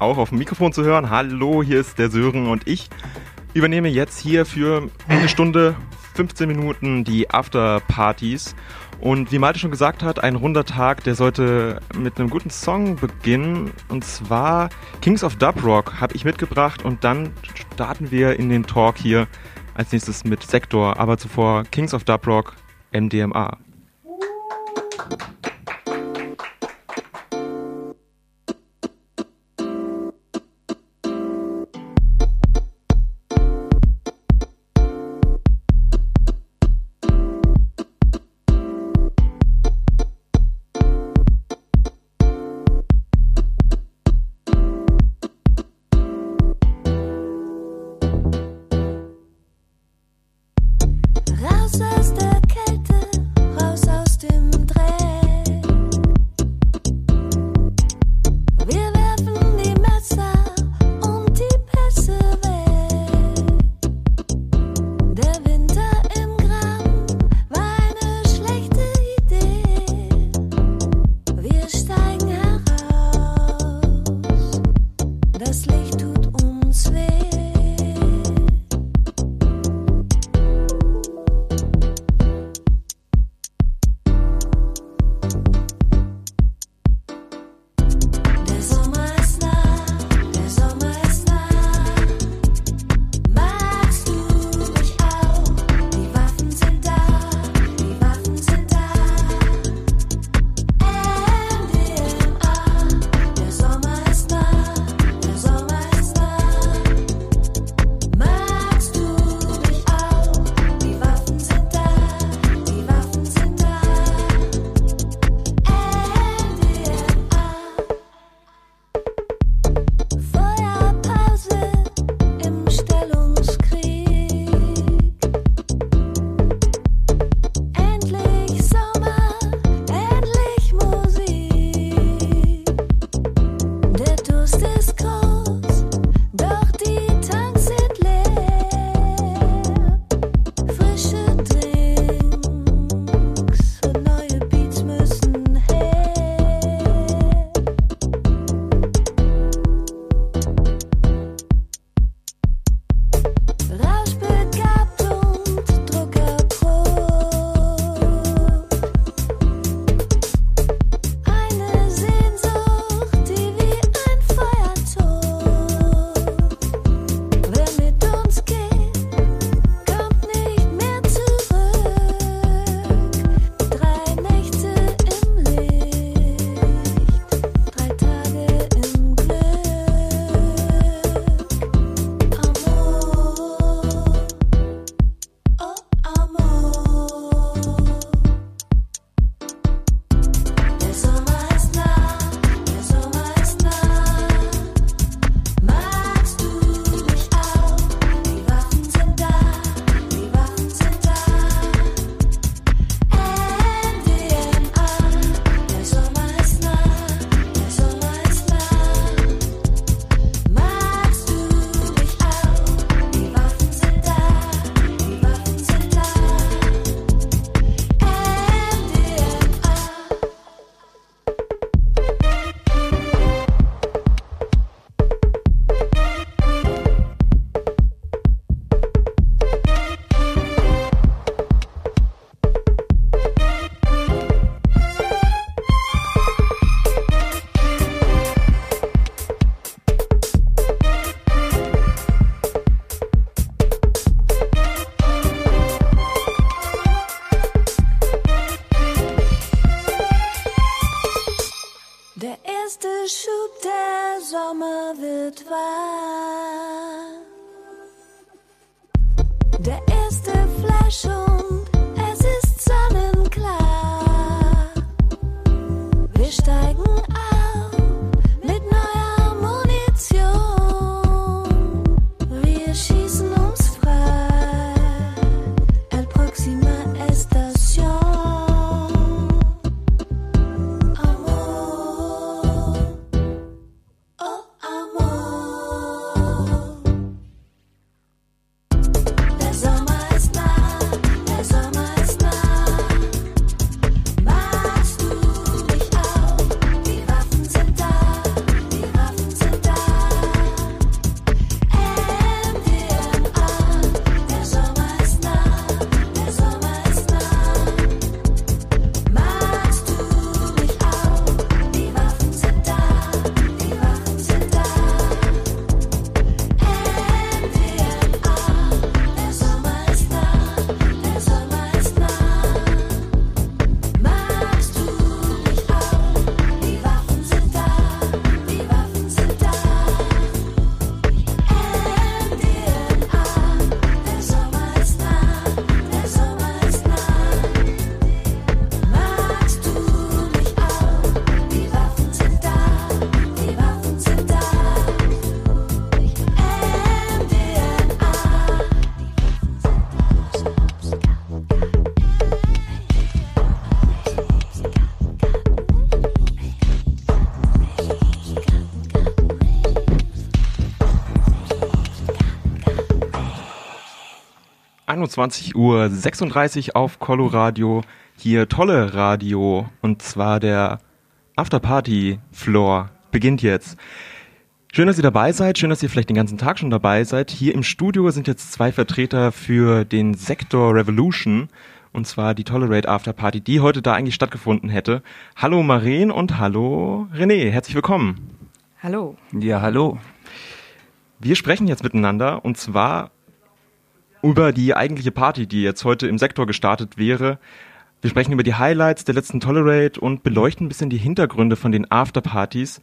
auch auf dem Mikrofon zu hören. Hallo, hier ist der Sören und ich übernehme jetzt hier für eine Stunde, 15 Minuten die Afterpartys. Und wie Malte schon gesagt hat, ein runder Tag, der sollte mit einem guten Song beginnen. Und zwar Kings of Dub Rock habe ich mitgebracht und dann starten wir in den Talk hier als nächstes mit Sektor, aber zuvor Kings of Dub Rock, MDMA. Sagen nur 20 Uhr 36 auf Coloradio. Hier tolle Radio. Und zwar der Afterparty-Floor beginnt jetzt. Schön, dass ihr dabei seid. Schön, dass ihr vielleicht den ganzen Tag schon dabei seid. Hier im Studio sind jetzt zwei Vertreter für den Sektor Revolution. Und zwar die Tolerate Afterparty, die heute da eigentlich stattgefunden hätte. Hallo Maren und hallo René. Herzlich willkommen. Hallo. Ja, hallo. Wir sprechen jetzt miteinander und zwar über die eigentliche Party, die jetzt heute im Sektor gestartet wäre. Wir sprechen über die Highlights der letzten Tolerate und beleuchten ein bisschen die Hintergründe von den Afterpartys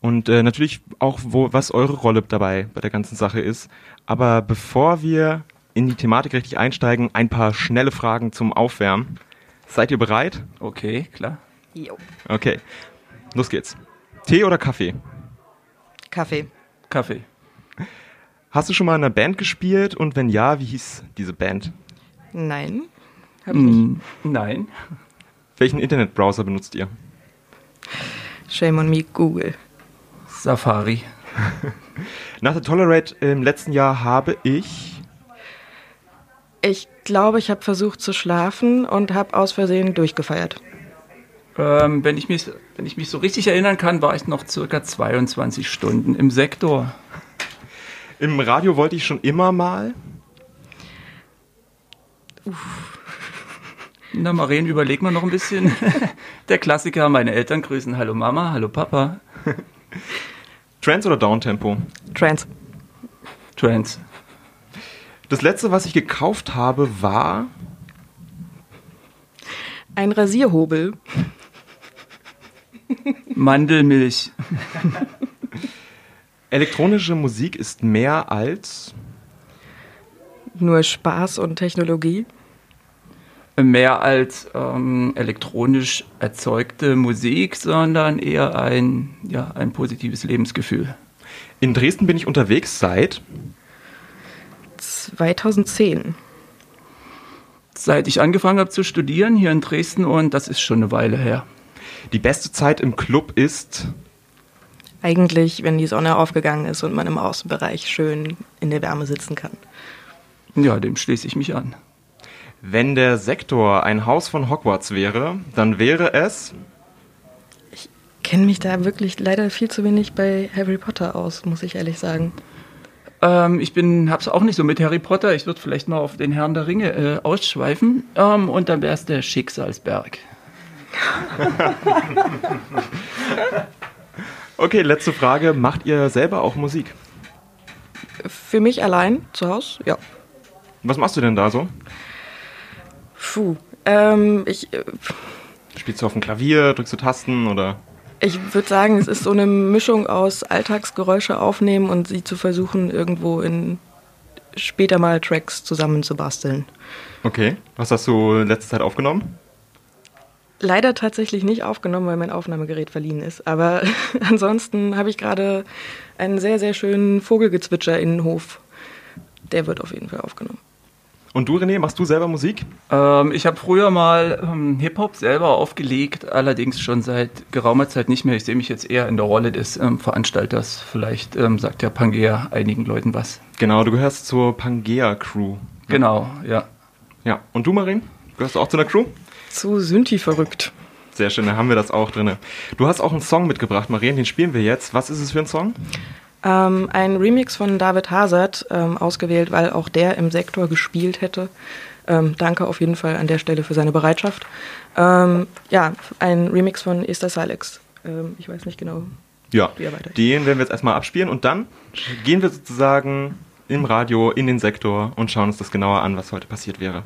und äh, natürlich auch, wo, was eure Rolle dabei bei der ganzen Sache ist. Aber bevor wir in die Thematik richtig einsteigen, ein paar schnelle Fragen zum Aufwärmen. Seid ihr bereit? Okay, klar. Jo. Okay, los geht's. Tee oder Kaffee? Kaffee. Kaffee. Hast du schon mal in einer Band gespielt und wenn ja, wie hieß diese Band? Nein. Hab ich nicht. Mm, nein. Welchen Internetbrowser benutzt ihr? Shame on me, Google. Safari. Nach der Tolerate im letzten Jahr habe ich Ich glaube, ich habe versucht zu schlafen und habe aus Versehen durchgefeiert. Ähm, wenn, ich mich, wenn ich mich so richtig erinnern kann, war ich noch circa 22 Stunden im Sektor. Im Radio wollte ich schon immer mal. Na, Maren, überleg mal noch ein bisschen. Der Klassiker, meine Eltern grüßen. Hallo Mama, hallo Papa. Trance oder Downtempo? Trans. Trans. Das letzte, was ich gekauft habe, war Ein Rasierhobel. Mandelmilch. elektronische Musik ist mehr als Nur Spaß und Technologie. Mehr als ähm, elektronisch erzeugte Musik, sondern eher ein, ja, ein positives Lebensgefühl. in Dresden bin ich unterwegs seit 2010. Seit ich angefangen habe zu studieren hier in Dresden und das ist schon eine Weile her. die beste Zeit im Club ist Eigentlich, wenn die Sonne aufgegangen ist und man im Außenbereich schön in der Wärme sitzen kann. Ja, dem schließe ich mich an. wenn der Sektor ein Haus von Hogwarts wäre, dann wäre es Kenne mich da wirklich leider viel zu wenig bei Harry Potter aus, muss ich ehrlich sagen. Ähm, ich bin, hab's auch nicht so mit Harry Potter. Ich würde vielleicht mal auf den Herrn der Ringe äh, ausschweifen. Ähm, und dann wäre es der Schicksalsberg. Okay, letzte Frage, macht ihr selber auch Musik? Für mich allein zu Hause? Ja. Was machst du denn da so? Puh. Ähm, ich äh, Spielst du auf dem Klavier, drückst du Tasten oder ich würde sagen, es ist so eine Mischung aus Alltagsgeräusche aufnehmen und sie zu versuchen, irgendwo in später mal Tracks zusammenzubasteln. Okay, was hast du in letzter Zeit aufgenommen? Leider tatsächlich nicht aufgenommen, weil mein Aufnahmegerät verliehen ist. Aber ansonsten habe ich gerade einen sehr, sehr schönen Vogelgezwitscher in den Hof. Der wird auf jeden Fall aufgenommen. Und du René, machst du selber Musik? Ähm, ich habe früher mal ähm, Hip-Hop selber aufgelegt, allerdings schon seit geraumer Zeit nicht mehr. Ich sehe mich jetzt eher in der Rolle des ähm, Veranstalters. Vielleicht ähm, sagt ja Pangea einigen Leuten was. Genau, du gehörst zur Pangea Crew. Genau, ja. Ja, und du Marin? Gehörst du auch zu einer Crew? Zu Synthi verrückt. Sehr schön, da haben wir das auch drin. Du hast auch einen Song mitgebracht, Marien, den spielen wir jetzt. Was ist es für ein Song? Ähm, ein Remix von David Hazard ähm, ausgewählt, weil auch der im Sektor gespielt hätte. Ähm, danke auf jeden Fall an der Stelle für seine Bereitschaft. Ähm, ja, ein Remix von Esther Silex. Ähm, ich weiß nicht genau. Ja, Wie er weitergeht. den werden wir jetzt erstmal abspielen und dann gehen wir sozusagen im Radio in den Sektor und schauen uns das genauer an, was heute passiert wäre.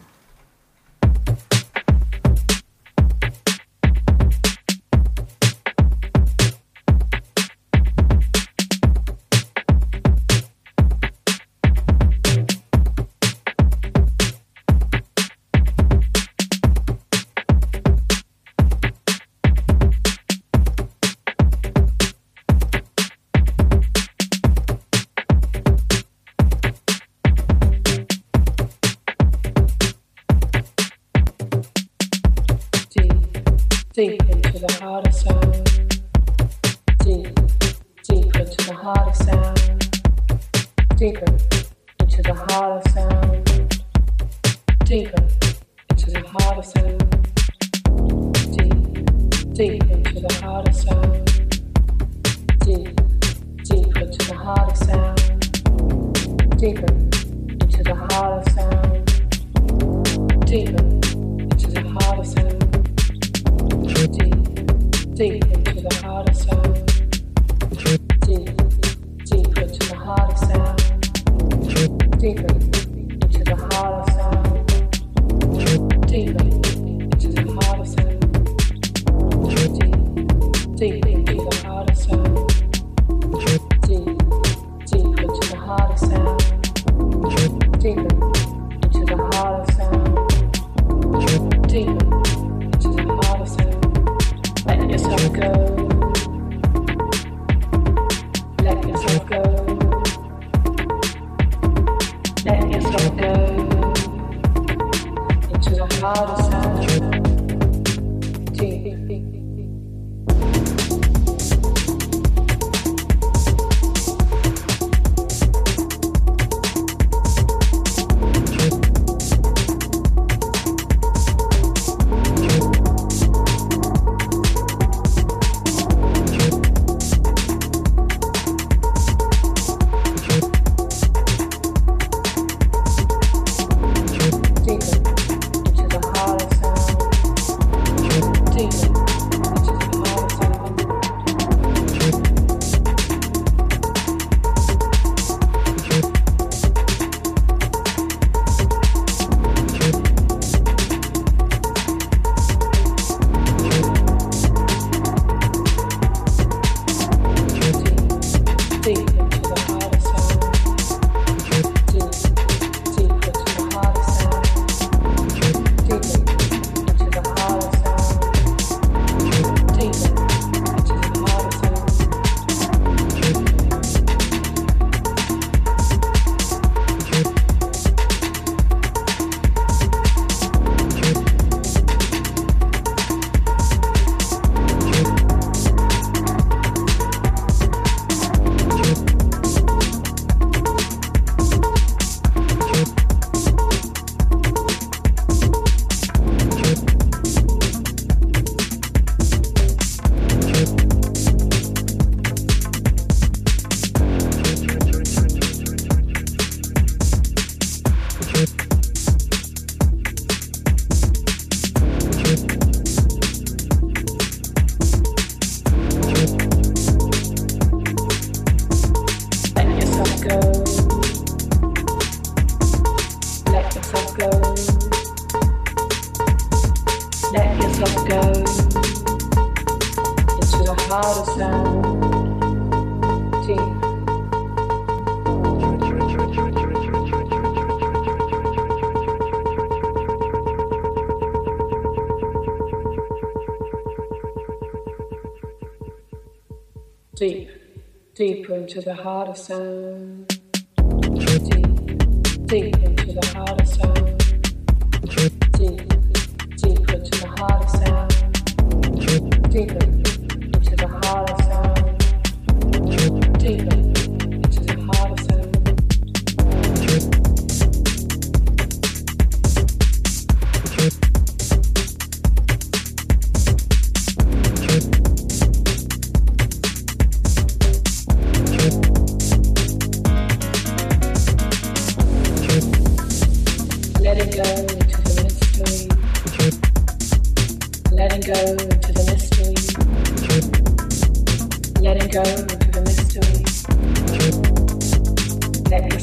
Deeper into the heart of sound.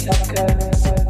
Let yourself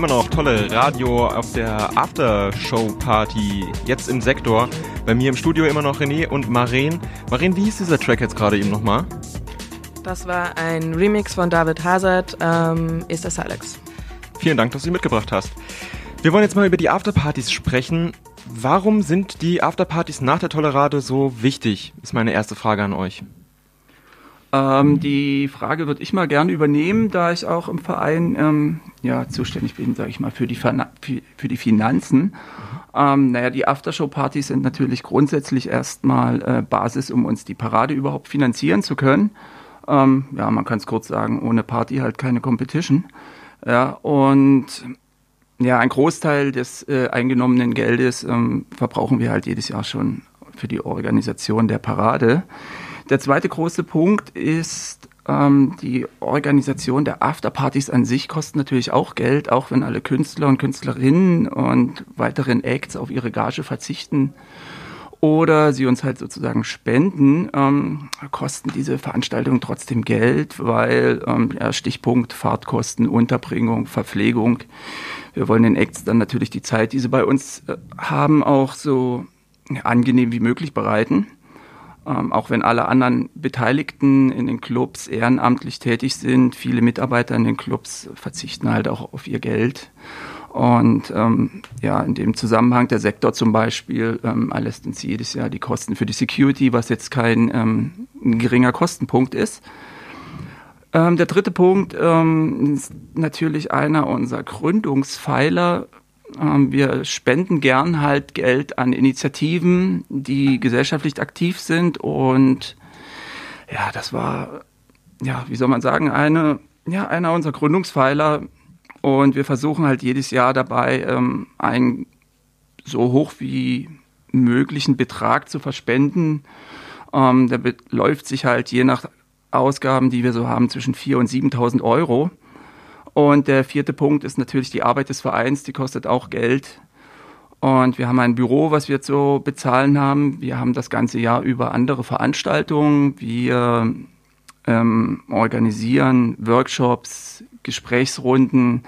immer noch tolle Radio auf der Aftershow-Party, jetzt im Sektor. Bei mir im Studio immer noch René und Maren. Maren, wie hieß dieser Track jetzt gerade eben nochmal? Das war ein Remix von David Hazard, ähm, Ist das Alex. Vielen Dank, dass du sie mitgebracht hast. Wir wollen jetzt mal über die Afterpartys sprechen. Warum sind die Afterpartys nach der Tolerade so wichtig? Ist meine erste Frage an euch. Ähm, die Frage würde ich mal gerne übernehmen, da ich auch im Verein ähm, ja, zuständig bin, sage ich mal, für die, für, für die Finanzen. Ähm, naja, die Aftershow-Partys sind natürlich grundsätzlich erstmal äh, Basis, um uns die Parade überhaupt finanzieren zu können. Ähm, ja, man kann es kurz sagen, ohne Party halt keine Competition. Ja, und ja, ein Großteil des äh, eingenommenen Geldes ähm, verbrauchen wir halt jedes Jahr schon für die Organisation der Parade. Der zweite große Punkt ist, ähm, die Organisation der Afterpartys an sich kostet natürlich auch Geld, auch wenn alle Künstler und Künstlerinnen und weiteren Acts auf ihre Gage verzichten oder sie uns halt sozusagen spenden, ähm, kosten diese Veranstaltungen trotzdem Geld, weil ähm, ja, Stichpunkt Fahrtkosten, Unterbringung, Verpflegung. Wir wollen den Acts dann natürlich die Zeit, die sie bei uns äh, haben, auch so angenehm wie möglich bereiten. Ähm, auch wenn alle anderen Beteiligten in den Clubs ehrenamtlich tätig sind, viele Mitarbeiter in den Clubs verzichten halt auch auf ihr Geld. Und ähm, ja, in dem Zusammenhang der Sektor zum Beispiel ähm, erlässt uns jedes Jahr die Kosten für die Security, was jetzt kein ähm, geringer Kostenpunkt ist. Ähm, der dritte Punkt ähm, ist natürlich einer unserer Gründungspfeiler wir spenden gern halt Geld an Initiativen, die gesellschaftlich aktiv sind und ja, das war, ja, wie soll man sagen, eine, ja, einer unserer Gründungspfeiler und wir versuchen halt jedes Jahr dabei, ähm, einen so hoch wie möglichen Betrag zu verspenden. Ähm, der beläuft sich halt je nach Ausgaben, die wir so haben, zwischen 4.000 und 7.000 Euro. Und der vierte Punkt ist natürlich die Arbeit des Vereins, die kostet auch Geld. Und wir haben ein Büro, was wir zu bezahlen haben. Wir haben das ganze Jahr über andere Veranstaltungen. Wir ähm, organisieren Workshops, Gesprächsrunden,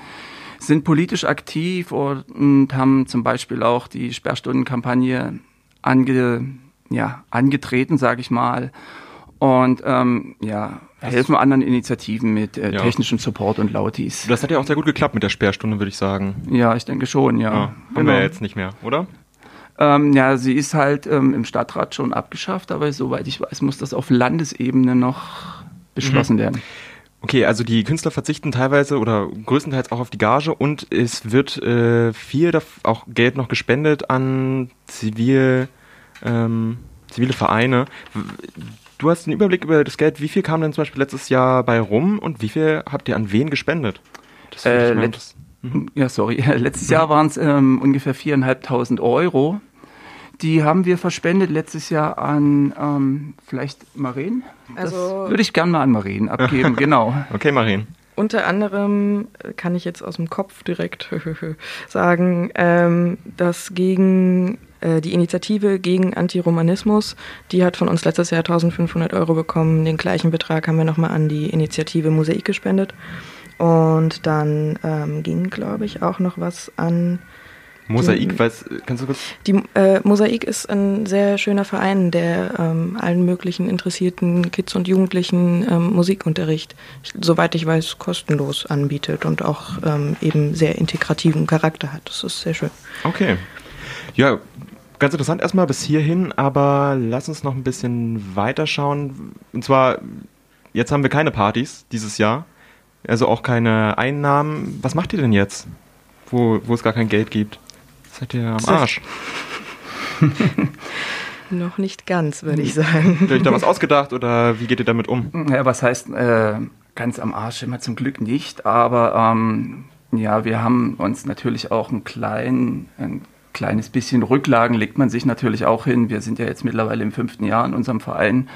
sind politisch aktiv und haben zum Beispiel auch die Sperrstundenkampagne ange, ja, angetreten, sage ich mal. Und ähm, ja, helfen anderen Initiativen mit äh, ja. technischem Support und Lautis. Das hat ja auch sehr gut geklappt mit der Sperrstunde, würde ich sagen. Ja, ich denke schon, ja. ja haben genau. wir jetzt nicht mehr, oder? Ähm, ja, sie ist halt ähm, im Stadtrat schon abgeschafft, aber soweit ich weiß, muss das auf Landesebene noch beschlossen mhm. werden. Okay, also die Künstler verzichten teilweise oder größtenteils auch auf die Gage und es wird äh, viel auch Geld noch gespendet an zivil, ähm, zivile Vereine. Du hast einen Überblick über das Geld. Wie viel kam denn zum Beispiel letztes Jahr bei rum und wie viel habt ihr an wen gespendet? Äh, letzt, mhm. Ja, sorry. Letztes Jahr waren es ähm, ungefähr 4.500 Euro. Die haben wir verspendet letztes Jahr an ähm, vielleicht Maren. Das also, würde ich gerne mal an Maren abgeben, genau. Okay, Maren. Unter anderem äh, kann ich jetzt aus dem Kopf direkt sagen, ähm, dass gegen die Initiative gegen Antiromanismus, die hat von uns letztes Jahr 1500 Euro bekommen. Den gleichen Betrag haben wir nochmal an die Initiative Mosaik gespendet. Und dann ähm, ging, glaube ich, auch noch was an Mosaik, weiß, kannst du kurz? Die äh, Mosaik ist ein sehr schöner Verein, der ähm, allen möglichen interessierten Kids und Jugendlichen ähm, Musikunterricht, soweit ich weiß, kostenlos anbietet und auch ähm, eben sehr integrativen Charakter hat. Das ist sehr schön. Okay. Ja, Ganz interessant erstmal bis hierhin, aber lass uns noch ein bisschen weiterschauen. Und zwar, jetzt haben wir keine Partys dieses Jahr, also auch keine Einnahmen. Was macht ihr denn jetzt, wo, wo es gar kein Geld gibt? Seid ihr am Arsch? noch nicht ganz, würde ich sagen. Habt ihr euch da was ausgedacht oder wie geht ihr damit um? Ja, was heißt äh, ganz am Arsch? Immer zum Glück nicht, aber ähm, ja, wir haben uns natürlich auch einen kleinen, einen kleines bisschen Rücklagen legt man sich natürlich auch hin. Wir sind ja jetzt mittlerweile im fünften Jahr in unserem Verein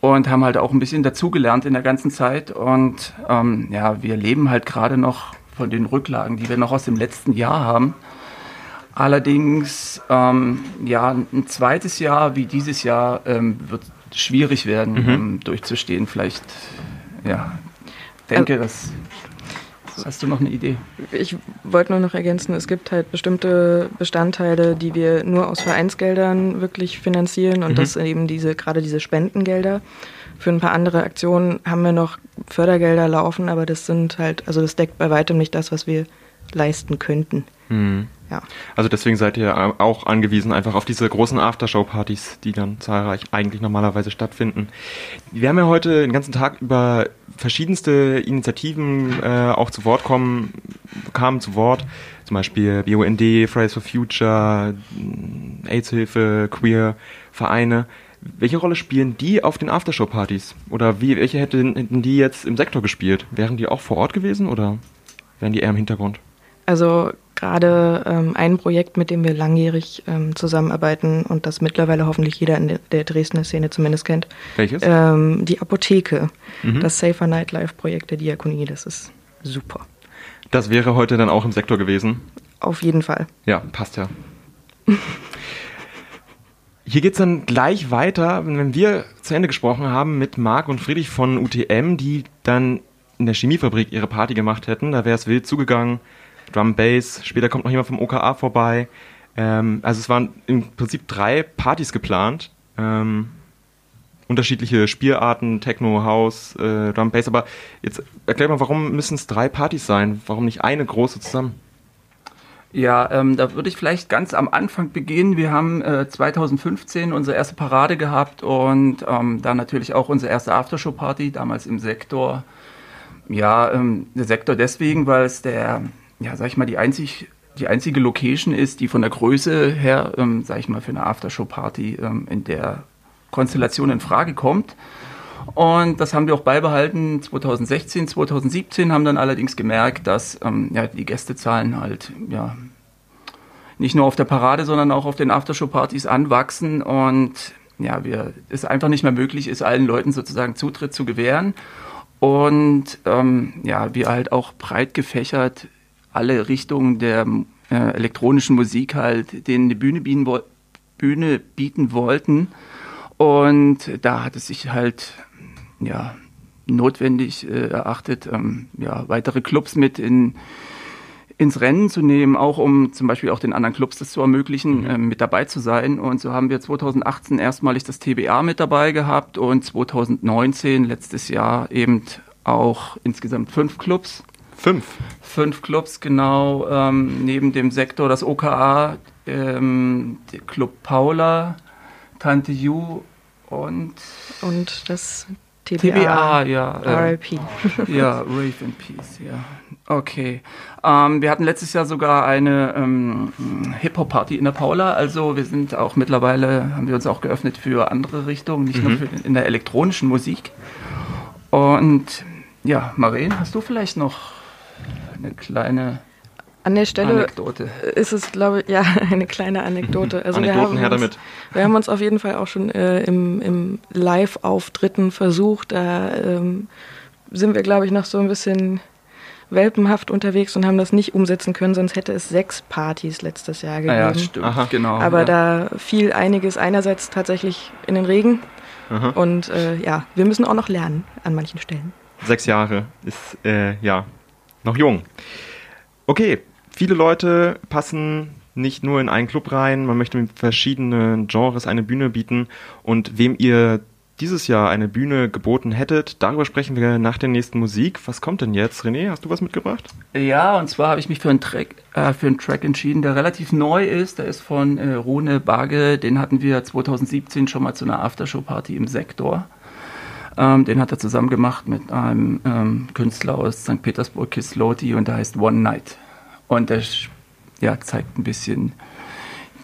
und haben halt auch ein bisschen dazugelernt in der ganzen Zeit. Und ähm, ja, wir leben halt gerade noch von den Rücklagen, die wir noch aus dem letzten Jahr haben. Allerdings, ähm, ja, ein zweites Jahr wie dieses Jahr ähm, wird schwierig werden, mhm. um durchzustehen. Vielleicht, ja, denke, äh, dass Hast du noch eine Idee? Ich wollte nur noch ergänzen, es gibt halt bestimmte Bestandteile, die wir nur aus Vereinsgeldern wirklich finanzieren und Mhm. das sind eben diese, gerade diese Spendengelder. Für ein paar andere Aktionen haben wir noch Fördergelder laufen, aber das sind halt, also das deckt bei weitem nicht das, was wir leisten könnten. Hm. Ja. Also deswegen seid ihr auch angewiesen einfach auf diese großen Aftershow-Partys, die dann zahlreich eigentlich normalerweise stattfinden. Wir haben ja heute den ganzen Tag über verschiedenste Initiativen äh, auch zu Wort kommen, kamen zu Wort, zum Beispiel BUND, Fridays for Future, AIDS-Hilfe, Queer, Vereine. Welche Rolle spielen die auf den Aftershow-Partys? Oder wie, welche hätten, hätten die jetzt im Sektor gespielt? Wären die auch vor Ort gewesen oder wären die eher im Hintergrund? Also gerade ähm, ein Projekt, mit dem wir langjährig ähm, zusammenarbeiten und das mittlerweile hoffentlich jeder in der, Dresdner Szene zumindest kennt, Welches? ähm, die Apotheke, Mhm. das Safer Nightlife-Projekt der Diakonie, das ist super. Das wäre heute dann auch im Sektor gewesen. Auf jeden Fall. Ja, passt ja. Hier geht's dann gleich weiter, wenn wir zu Ende gesprochen haben mit Marc und Friedrich von UTM, die dann in der Chemiefabrik ihre Party gemacht hätten. Da wäre es wild zugegangen. Drum Bass, später kommt noch jemand vom OKA vorbei. Ähm, also es waren im Prinzip drei Partys geplant. Ähm, unterschiedliche Spielarten, Techno, House, äh, Drum Bass. Aber jetzt erklär mal, warum müssen es drei Partys sein? Warum nicht eine große zusammen? Ja, ähm, da würde ich vielleicht ganz am Anfang beginnen. Wir haben äh, 2015 unsere erste Parade gehabt und ähm, dann natürlich auch unsere erste Aftershow-Party, damals im Sektor. Ja, ähm, der Sektor deswegen, weil es der, ja, sag ich mal, die, einzig, die einzige Location ist, die von der Größe her, ähm, sag ich mal, für eine Aftershow-Party ähm, in der Konstellation in Frage kommt. Und das haben wir auch beibehalten 2016, 2017, haben dann allerdings gemerkt, dass ähm, ja, die Gästezahlen halt ja, nicht nur auf der Parade, sondern auch auf den Aftershow-Partys anwachsen und ja, wir, es einfach nicht mehr möglich ist, allen Leuten sozusagen Zutritt zu gewähren. Und ähm, ja, wir halt auch breit gefächert alle Richtungen der äh, elektronischen Musik halt denen eine Bühne bieten, wo Bühne bieten wollten. Und da hat es sich halt ja, notwendig äh, erachtet, ähm, ja, weitere Clubs mit in, ins Rennen zu nehmen, auch um zum Beispiel auch den anderen Clubs das zu ermöglichen, ähm, mit dabei zu sein. Und so haben wir 2018 erstmalig das TBA mit dabei gehabt und 2019, letztes Jahr, eben auch insgesamt fünf Clubs. Fünf. Fünf Clubs, genau, ähm, neben dem Sektor das OKA, ähm, der Club Paula, Tante Ju und Und das TBA, TBA, ja. Äh, RIP. ja, Rave in Peace, ja. Okay. Ähm, wir hatten letztes Jahr sogar eine ähm, Hip-Hop-Party in der Paula. Also wir sind auch mittlerweile, haben wir uns auch geöffnet für andere Richtungen, nicht nur für, in der elektronischen Musik. Und ja, Maren, hast du vielleicht noch eine kleine An der Stelle Anekdote? ist es, glaube ich, ja, eine kleine Anekdote. Also wir Anekdoten haben her uns, damit. Wir haben uns auf jeden Fall auch schon äh, im, im Live-Auftritten versucht. Da ähm, sind wir, glaube ich, noch so ein bisschen welpenhaft unterwegs und haben das nicht umsetzen können, sonst hätte es sechs Partys letztes Jahr gegeben. Ah ja, stimmt, Aha. genau. Aber ja. da fiel einiges einerseits tatsächlich in den Regen Aha. und äh, ja, wir müssen auch noch lernen an manchen Stellen. Sechs Jahre ist, äh, ja, noch jung. Okay, viele Leute passen nicht nur in einen Club rein, man möchte mit verschiedenen Genres eine Bühne bieten und wem ihr dieses Jahr eine Bühne geboten hättet, darüber sprechen wir nach der nächsten Musik. Was kommt denn jetzt? René, hast du was mitgebracht? Ja, und zwar habe ich mich für einen Track, äh, für einen Track entschieden, der relativ neu ist. Der ist von äh, Rune Barge. Den hatten wir 2017 schon mal zu einer Aftershow-Party im Sektor. Ähm, den hat er zusammen gemacht mit einem ähm, Künstler aus St. Petersburg, Kisloti, und der heißt One Night. Und der ja, zeigt ein bisschen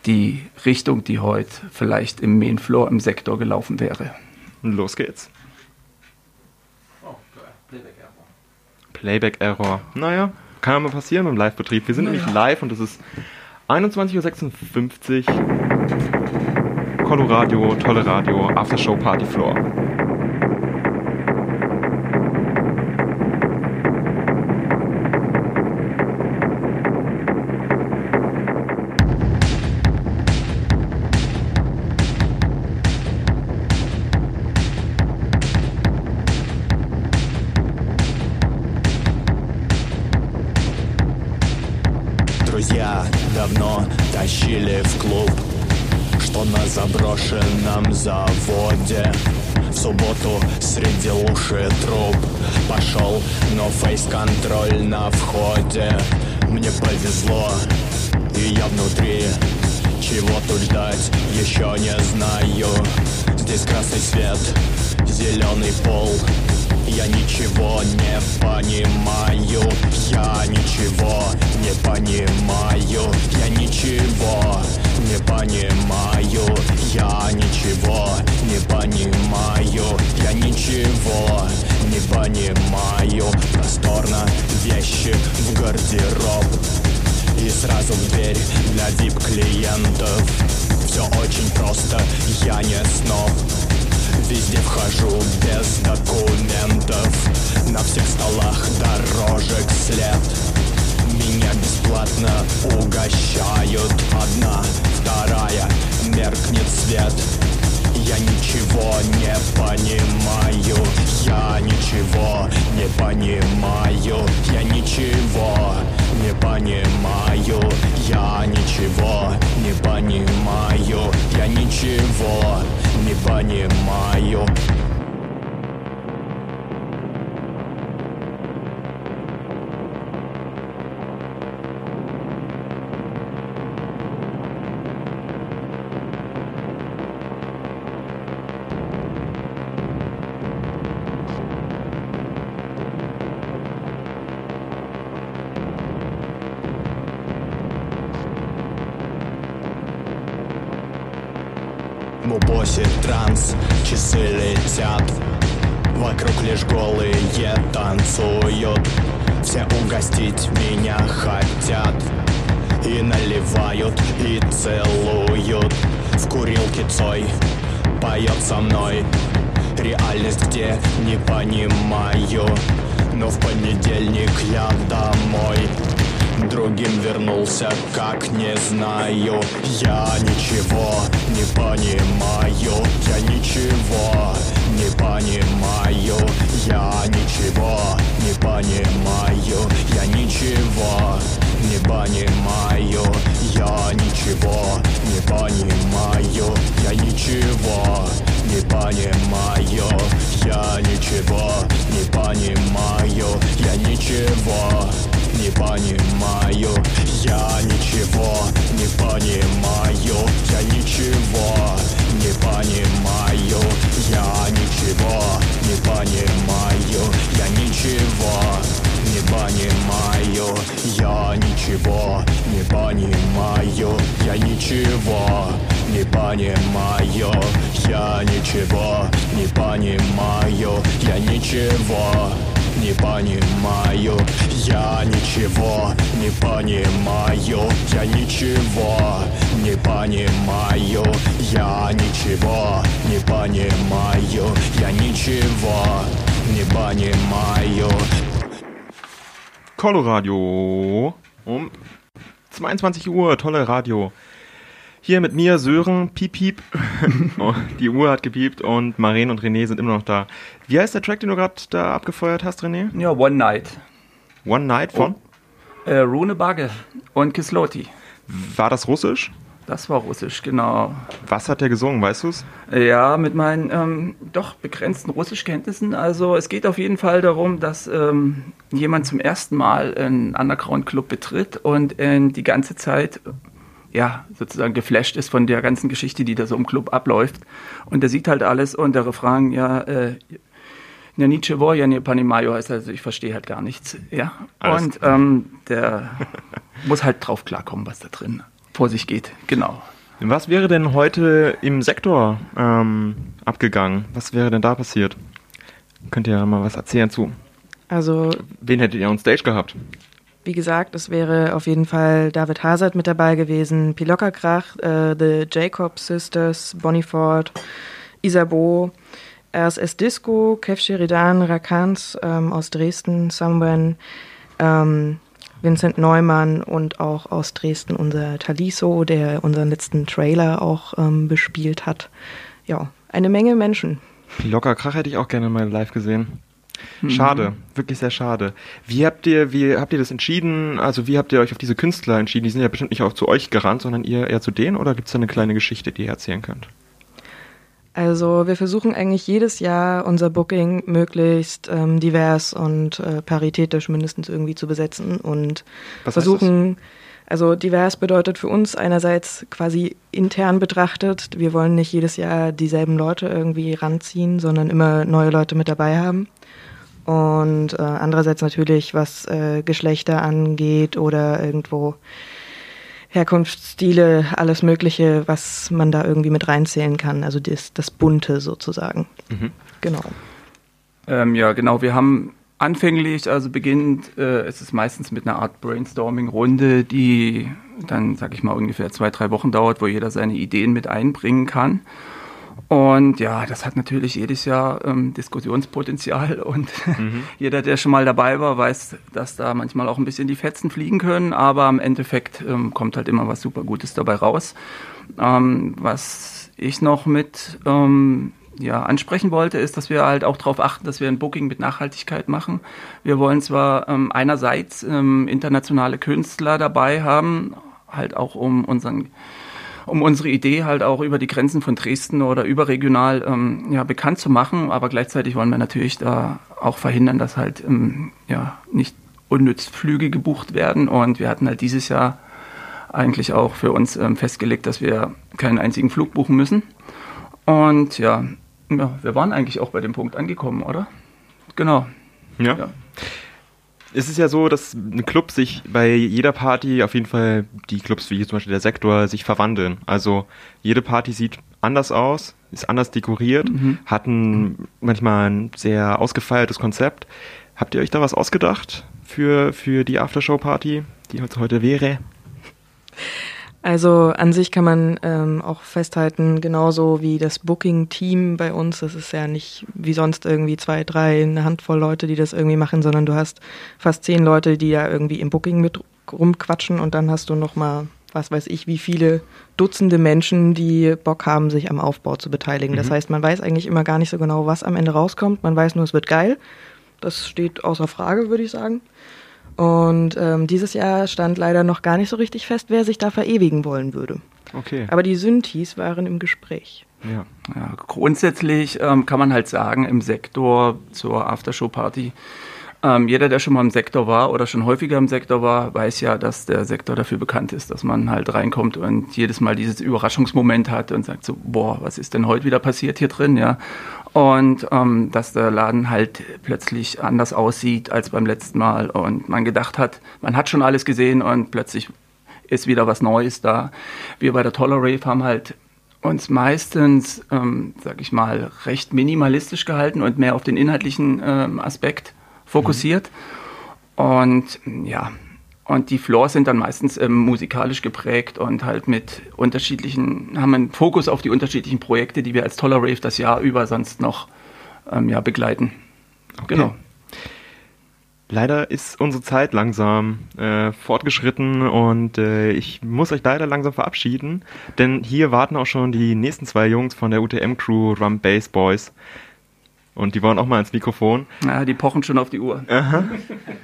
die Richtung, die heute vielleicht im Mainfloor im Sektor gelaufen wäre. Los geht's. Playback Error. Naja, kann ja mal passieren beim Live-Betrieb. Wir sind nämlich live und es ist 21.56 Uhr. Coloradio, tolle Radio, Aftershow Party Floor. Мубоси транс, часы летят. Вокруг лишь голые танцуют. Все угостить меня хотят. И наливают, и целуют. В курилке Цой поет со мной. Реальность где, не понимаю. Но в понедельник я домой Другим вернулся, как не знаю. Я ничего не понимаю. Я ничего не понимаю. Я ничего не понимаю. Я ничего не понимаю. Я ничего не понимаю. Я ничего не понимаю. Я ничего не понимаю. Я ничего не понимаю. Я ничего не понимаю. Я ничего не понимаю. Я ничего не понимаю. Я ничего не понимаю. Я ничего не понимаю. Я ничего не понимаю. Я ничего не понимаю. Я ничего не понимаю. Я ничего не понимаю. Я ничего не понимаю. Я ничего не понимаю. Я ничего не понимаю. Coloradio um 22 Uhr, tolle Radio. Hier mit mir Sören, piep piep. oh, die Uhr hat gepiept und Maren und René sind immer noch da. Wie heißt der Track, den du gerade da abgefeuert hast, René? Ja, One Night. One Night von? Äh, Rune Bagge und Kisloti. War das russisch? Das war russisch, genau. Was hat der gesungen, weißt du's? Ja, mit meinen ähm, doch begrenzten Russischkenntnissen. Also es geht auf jeden Fall darum, dass ähm, jemand zum ersten Mal einen Underground-Club betritt und äh, die ganze Zeit ja, sozusagen geflasht ist von der ganzen Geschichte, die da so im Club abläuft. Und der sieht halt alles und der Refrain, ja, äh, ja Nietzsche war ja ne Panimayo heißt also, ich verstehe halt gar nichts. Ja. Alles und ähm, der muss halt drauf klarkommen, was da drin vor sich geht. Genau. Was wäre denn heute im Sektor ähm, abgegangen? Was wäre denn da passiert? Könnt ihr mal was erzählen zu? Also Wen hättet ihr on Stage gehabt? Wie gesagt, es wäre auf jeden Fall David Hazard mit dabei gewesen, Piloka Krach, äh, The Jacob Sisters, Bonnie Ford, Isabeau, RSS Disco, Kev Sheridan, Rakans ähm, aus Dresden, Someone, ähm, Vincent Neumann und auch aus Dresden unser Taliso, der unseren letzten Trailer auch ähm, bespielt hat. Ja, eine Menge Menschen. Locker Krach hätte ich auch gerne mal live gesehen. Schade, wirklich sehr schade. Wie habt ihr, wie habt ihr das entschieden? Also wie habt ihr euch auf diese Künstler entschieden? Die sind ja bestimmt nicht auch zu euch gerannt, sondern ihr eher zu denen oder gibt es da eine kleine Geschichte, die ihr erzählen könnt? Also wir versuchen eigentlich jedes Jahr unser Booking möglichst ähm, divers und äh, paritätisch mindestens irgendwie zu besetzen und Was versuchen, also divers bedeutet für uns einerseits quasi intern betrachtet, wir wollen nicht jedes Jahr dieselben Leute irgendwie ranziehen, sondern immer neue Leute mit dabei haben. Und äh, andererseits natürlich, was äh, Geschlechter angeht oder irgendwo Herkunftsstile, alles Mögliche, was man da irgendwie mit reinzählen kann. Also das, das Bunte sozusagen. Mhm. Genau. Ähm, ja, genau. Wir haben anfänglich, also beginnend, äh, es ist meistens mit einer Art Brainstorming-Runde, die dann, sag ich mal, ungefähr zwei, drei Wochen dauert, wo jeder seine Ideen mit einbringen kann. Und ja, das hat natürlich jedes Jahr ähm, Diskussionspotenzial und jeder, der schon mal dabei war, weiß, dass da manchmal auch ein bisschen die Fetzen fliegen können, aber im Endeffekt ähm, kommt halt immer was super Gutes dabei raus. Ähm, was ich noch mit ähm, ja, ansprechen wollte, ist, dass wir halt auch darauf achten, dass wir ein Booking mit Nachhaltigkeit machen. Wir wollen zwar ähm, einerseits ähm, internationale Künstler dabei haben, halt auch um unseren um unsere Idee halt auch über die Grenzen von Dresden oder überregional ähm, ja, bekannt zu machen. Aber gleichzeitig wollen wir natürlich da auch verhindern, dass halt ähm, ja, nicht unnütz Flüge gebucht werden. Und wir hatten halt dieses Jahr eigentlich auch für uns ähm, festgelegt, dass wir keinen einzigen Flug buchen müssen. Und ja, ja, wir waren eigentlich auch bei dem Punkt angekommen, oder? Genau. Ja. Ja. Es ist ja so, dass ein Club sich bei jeder Party, auf jeden Fall die Clubs wie zum Beispiel der Sektor, sich verwandeln. Also jede Party sieht anders aus, ist anders dekoriert, hat ein, manchmal ein sehr ausgefeiltes Konzept. Habt ihr euch da was ausgedacht für, für die Aftershow-Party, die heute wäre? Also an sich kann man ähm, auch festhalten, genauso wie das Booking-Team bei uns, das ist ja nicht wie sonst irgendwie zwei, drei, eine Handvoll Leute, die das irgendwie machen, sondern du hast fast zehn Leute, die da irgendwie im Booking mit rumquatschen und dann hast du nochmal, was weiß ich, wie viele Dutzende Menschen, die Bock haben, sich am Aufbau zu beteiligen. Das heißt, man weiß eigentlich immer gar nicht so genau, was am Ende rauskommt. Man weiß nur, es wird geil. Das steht außer Frage, würde ich sagen. Und ähm, dieses Jahr stand leider noch gar nicht so richtig fest, wer sich da verewigen wollen würde. Okay. Aber die Synthes waren im Gespräch. ja. Ja, grundsätzlich ähm, kann man halt sagen, im Sektor zur Aftershow-Party, ähm, jeder, der schon mal im Sektor war oder schon häufiger im Sektor war, weiß ja, dass der Sektor dafür bekannt ist, dass man halt reinkommt und jedes Mal dieses Überraschungsmoment hat und sagt so, boah, was ist denn heute wieder passiert hier drin, ja. Und ähm, dass der Laden halt plötzlich anders aussieht als beim letzten Mal und man gedacht hat, man hat schon alles gesehen und plötzlich ist wieder was Neues da. Wir bei der Tolerave haben halt uns meistens, ähm, sag ich mal, recht minimalistisch gehalten und mehr auf den inhaltlichen ähm, Aspekt fokussiert. Und ja, und die Floors sind dann meistens ähm, musikalisch geprägt und halt mit unterschiedlichen, haben einen Fokus auf die unterschiedlichen Projekte, die wir als Toller Rave das Jahr über sonst noch ähm, ja, begleiten. Genau. Leider ist unsere Zeit langsam äh, fortgeschritten und äh, ich muss euch leider langsam verabschieden, denn hier warten auch schon die nächsten zwei Jungs von der UTM-Crew Drum Bass Boys. Und die wollen auch mal ins Mikrofon. Ja, die pochen schon auf die Uhr.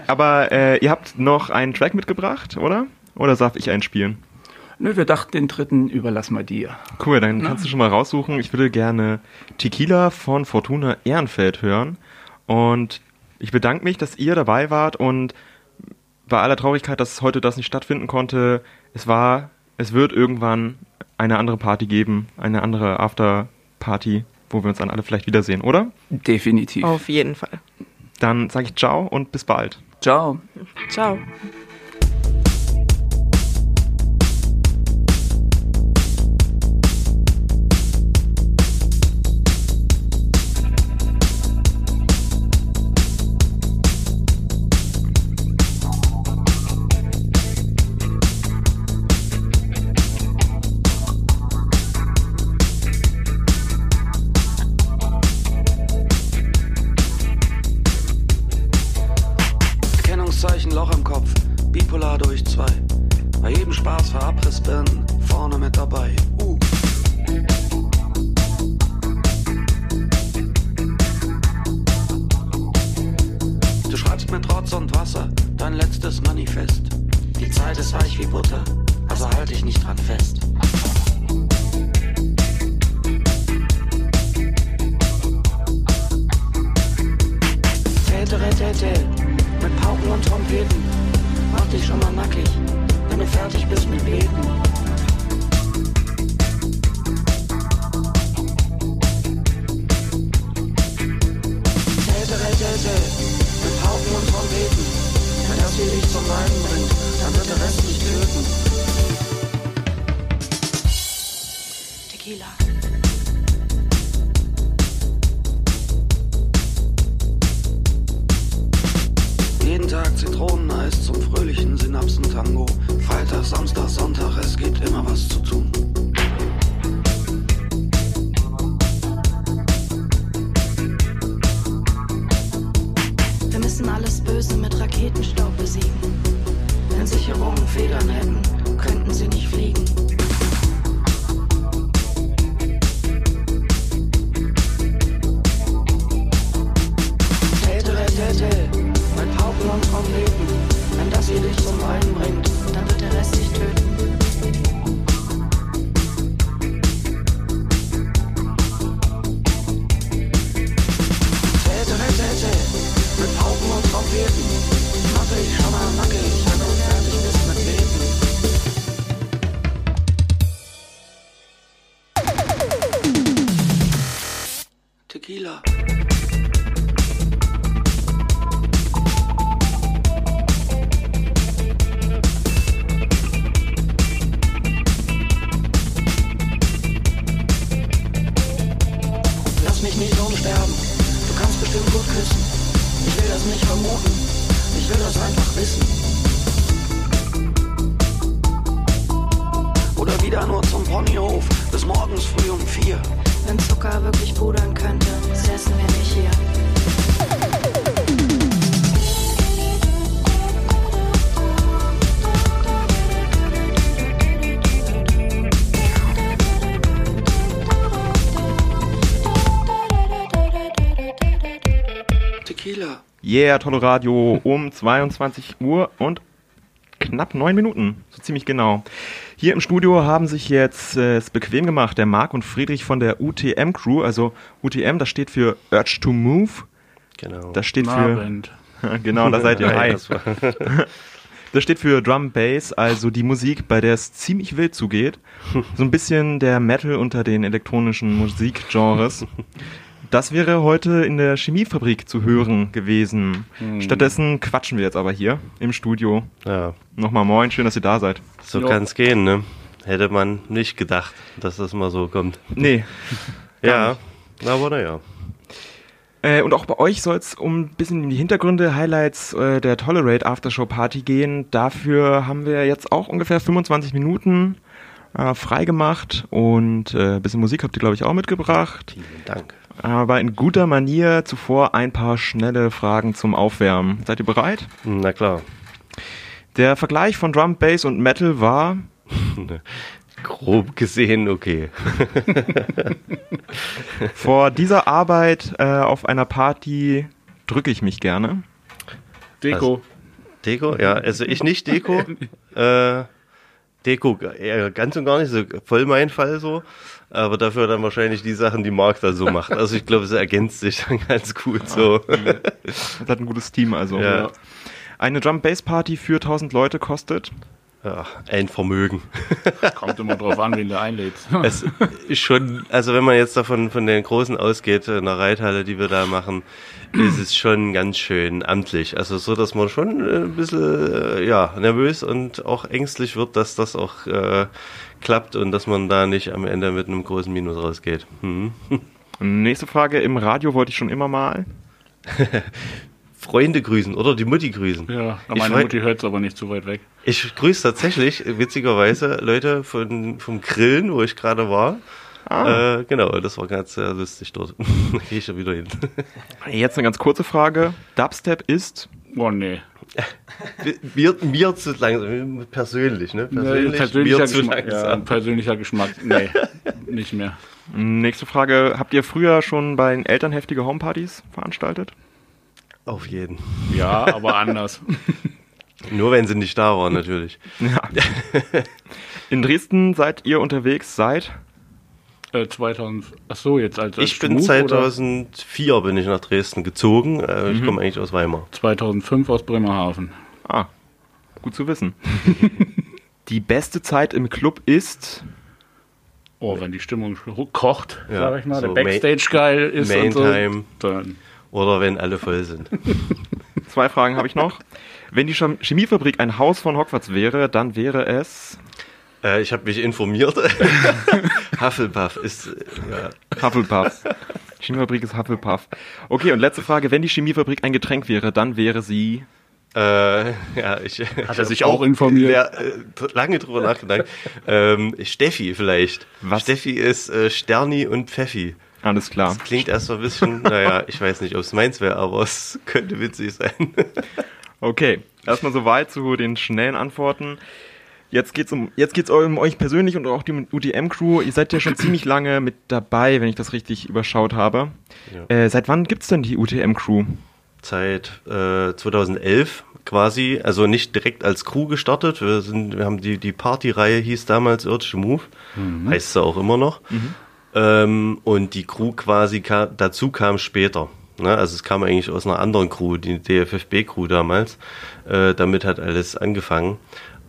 Aber äh, ihr habt noch einen Track mitgebracht, oder? Oder darf ich einen spielen? Nö, wir dachten, den dritten überlassen wir dir. Cool, dann kannst du schon mal raussuchen. Ich würde gerne Tequila von Fortuna Ehrenfeld hören. Und ich bedanke mich, dass ihr dabei wart und bei aller Traurigkeit, dass heute das nicht stattfinden konnte, es war, es wird irgendwann eine andere Party geben, eine andere Afterparty, wo wir uns dann alle vielleicht wiedersehen, oder? Definitiv. Auf jeden Fall. Dann sage ich ciao und bis bald. Ciao. Ciao. Nur zum Ponyhof. Bis morgens früh um vier. Wenn Zucker wirklich pudern könnte, säßen wir nicht hier. Tequila. Yeah, tolle Radio um 22 Uhr und knapp neun Minuten, so ziemlich genau. Hier im Studio haben sich jetzt äh, es bequem gemacht, der Marc und Friedrich von der UTM Crew. Also UTM, das steht für Urge to Move. Genau. Das steht für Abend. genau, da seid ihr. Hi. Das steht für Drum Bass, also die Musik, bei der es ziemlich wild zugeht. So ein bisschen der Metal unter den elektronischen Musikgenres. Das wäre heute in der Chemiefabrik zu hören gewesen. Stattdessen quatschen wir jetzt aber hier im Studio. ja, Nochmal moin, schön, dass ihr da seid. so kann es gehen, ne? Hätte man nicht gedacht, dass das mal so kommt. Nee. Ja, aber naja. Äh, und auch bei euch soll es um ein bisschen in die Hintergründe, Highlights äh, der Tolerate Aftershow Party gehen. Dafür haben wir jetzt auch ungefähr 25 Minuten äh, freigemacht und äh, ein bisschen Musik habt ihr, glaube ich, auch mitgebracht. Vielen Dank. Aber in guter Manier zuvor ein paar schnelle Fragen zum Aufwärmen. Seid ihr bereit? Na klar. Der Vergleich von Drum, Bass und Metal war Grob gesehen, okay. vor dieser Arbeit äh, auf einer Party drücke ich mich gerne. Deko. Deko, ja, also ich nicht Deko. äh, Deko ganz und gar nicht, so voll mein Fall so. Aber dafür dann wahrscheinlich die Sachen, die Marc da so macht. Also ich glaube, es ergänzt sich dann ganz gut so. Das hat ein gutes Team also. Ja. Eine Drum Bass Party für 1000 Leute kostet Ja, ein Vermögen. Kommt immer drauf an, wen du einlädst. Es ist schon, also wenn man jetzt davon von den Großen ausgeht, in der Reithalle, die wir da machen, ist es schon ganz schön amtlich. Also so, dass man schon ein bisschen äh, ja, nervös und auch ängstlich wird, dass das auch äh, klappt und dass man da nicht am Ende mit einem großen Minus rausgeht. Mhm. Nächste Frage, im Radio wollte ich schon immer mal. Freunde grüßen oder die Mutti grüßen. Ja, meine Mutti hört es aber nicht so weit weg. Ich grüße tatsächlich, witzigerweise, Leute von, vom Grillen, wo ich gerade war. Ah. Äh, genau, das war ganz sehr lustig dort. gehe ich schon wieder hin. Jetzt eine ganz kurze Frage. Dubstep ist Oh nee. Mir, mir zu langsam, persönlich, ne? Persönlich, Persönlich, persönlicher, mir zu Geschmack, ja, langsam. persönlicher Geschmack. Nee, nicht mehr. Nächste Frage. Habt ihr früher schon bei den Eltern heftige Homepartys veranstaltet? Auf jeden. Ja, aber anders. Nur wenn sie nicht da waren, natürlich. Ja. In Dresden seid ihr unterwegs seit? Äh, 2000. Ach so, jetzt als, als Ich bin Schmuck, oder? 2004 bin ich nach Dresden gezogen. Äh, Mhm. Ich komme eigentlich aus Weimar. 2005 aus Bremerhaven. Ah, gut zu wissen. Die beste Zeit im Club ist. Oh, wenn die Stimmung kocht, Ja, sag ich mal, so der Backstage geil ist Main und so, Time. dann Oder wenn alle voll sind. Zwei Fragen habe ich noch. Wenn die Chem- Chemiefabrik ein Haus von Hogwarts wäre, dann wäre es. Äh, ich habe mich informiert. Hufflepuff ist, ja, Hufflepuff. Chemiefabrik ist Hufflepuff. Okay, und letzte Frage. Wenn die Chemiefabrik ein Getränk wäre, dann wäre sie... Äh, ja, ich Hat er sich auch informiert? Ja, äh, lange drüber nachgedacht. ähm, Steffi vielleicht. Was? Steffi ist äh, Sterni und Pfeffi. Alles klar. Klingt erstmal ein bisschen, naja, ich weiß nicht, ob es meins wäre, aber es könnte witzig sein. Okay, erstmal soweit zu den schnellen Antworten. Jetzt geht's um, jetzt geht's um euch persönlich und auch die UTM-Crew. Ihr seid ja schon ziemlich lange mit dabei, wenn ich das richtig überschaut habe. Äh, seit wann gibt's denn die UTM-Crew? Seit äh, 2011 quasi, also nicht direkt als Crew gestartet. Wir sind, wir haben die, die Partyreihe hieß damals Irdische Move, heißt sie auch immer noch. Ähm, und die Crew quasi ka dazu kam später. Ne? Also es kam eigentlich aus einer anderen Crew, die DFFB-Crew damals. Äh, damit hat alles angefangen.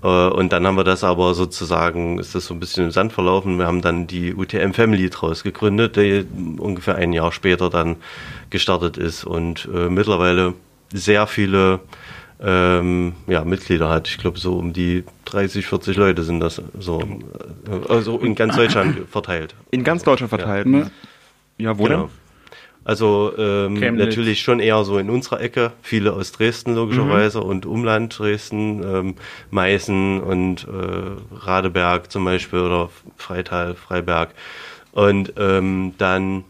Äh, und dann haben wir das aber sozusagen, ist das so ein bisschen im Sand verlaufen. Wir haben dann die UTM Family draus gegründet, die ungefähr ein Jahr später dann gestartet ist und äh, mittlerweile sehr viele ähm, ja, Mitglieder hat. Ich glaube, so um die 30, 40 Leute sind das so, äh, also in ganz Deutschland verteilt. In ganz Deutschland verteilt. Ne? Ja, wo Genau. Also ähm, natürlich schon eher so in unserer Ecke, viele aus Dresden logischerweise und Umland Dresden, ähm, Meißen und äh, Radeberg zum Beispiel oder Freital, Freiberg. Und ähm, dann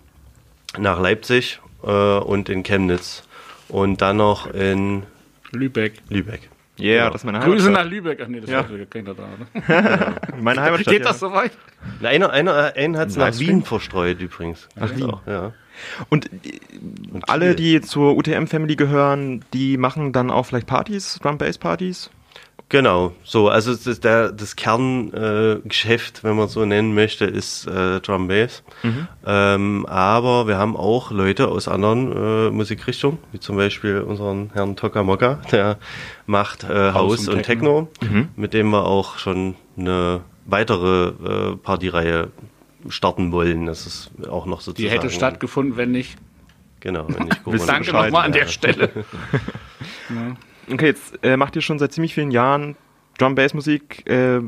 nach Leipzig äh, und in Chemnitz und dann noch in Lübeck. Lübeck. Yeah, Ja. das ist meine Grüße Heimatstadt. nach Lübeck. Ach nee, das Ja. ja. war keiner da. Ne? Meine Heimatstadt. Geht ja. das so weit? Einer, einer, einen hat es nach? Wien verstreut übrigens. Nach Wien. Auch, ja. Und äh, Und alle, die zur UTM-Family gehören, die machen dann auch vielleicht Partys, Drum-Bass-Partys? Genau, so, also das, der, das Kerngeschäft, äh, wenn man so nennen möchte, ist äh, Drum Bass. Ähm, aber wir haben auch Leute aus anderen äh, Musikrichtungen, wie zum Beispiel unseren Herrn Tokamoka, der macht äh, House und und Techno, mit dem wir auch schon eine weitere äh, Partyreihe starten wollen. Das ist auch noch Die sozusagen. hätte stattgefunden, wenn nicht. Genau, wenn nicht Corona. Danke nochmal an ja. der Stelle. Okay, jetzt äh, macht ihr schon seit ziemlich vielen Jahren Drum-Bass-Musik. Äh,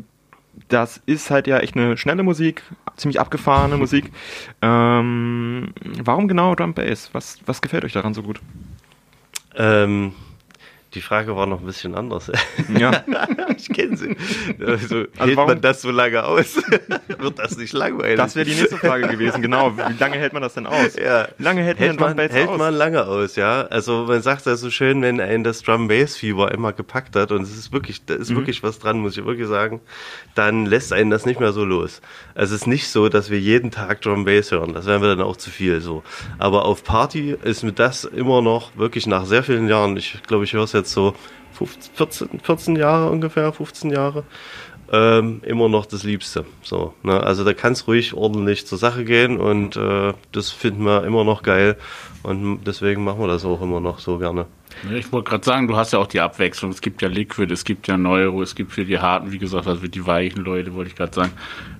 das ist halt ja echt eine schnelle Musik, ziemlich abgefahrene Musik. Ähm, warum genau Drum-Bass? Was, was gefällt euch daran so gut? Ähm, die Frage war noch ein bisschen anders. Ja, Ich kenne sie. Also, hält warum- man das so lange aus? Wird das nicht langweilig? das wäre die nächste Frage gewesen, genau. Wie lange hält man das denn aus? ja. Wie lange hält, Hält man man, Drum-Bass hält aus? man lange aus, ja. Also man sagt ja so schön, wenn einen das Drum Bass Fieber immer gepackt hat und es ist wirklich, da ist Mhm. wirklich was dran, muss ich wirklich sagen, dann lässt einen das nicht mehr so los. Also es ist nicht so, dass wir jeden Tag Drum Bass hören, das wäre mir dann auch zu viel so. Aber auf Party ist mir das immer noch wirklich nach sehr vielen Jahren, ich glaube, ich höre es jetzt so 15, 14, 14 Jahre ungefähr, 15 Jahre, ähm, immer noch das Liebste. So, ne? Also da kann es ruhig ordentlich zur Sache gehen und äh, das finden wir immer noch geil und deswegen machen wir das auch immer noch so gerne. Ich wollte gerade sagen, du hast ja auch die Abwechslung. Es gibt ja Liquid, es gibt ja Neuro, es gibt für die harten, wie gesagt, also für die weichen Leute, wollte ich gerade sagen.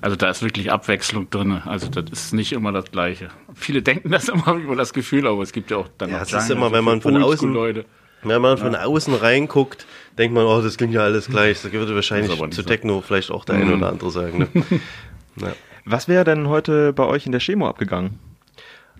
Also da ist wirklich Abwechslung drin. Also das ist nicht immer das Gleiche. Viele denken das immer über das Gefühl, aber es gibt ja auch dann Ja, noch es ist Jungle, immer, wenn man von außen- Leute. Wenn man von außen reinguckt, denkt man, oh, das klingt ja alles gleich. Das würde wahrscheinlich nicht zu so. Techno vielleicht auch der eine oder andere sagen. Ne? Was wäre denn heute bei euch in der Chemo abgegangen?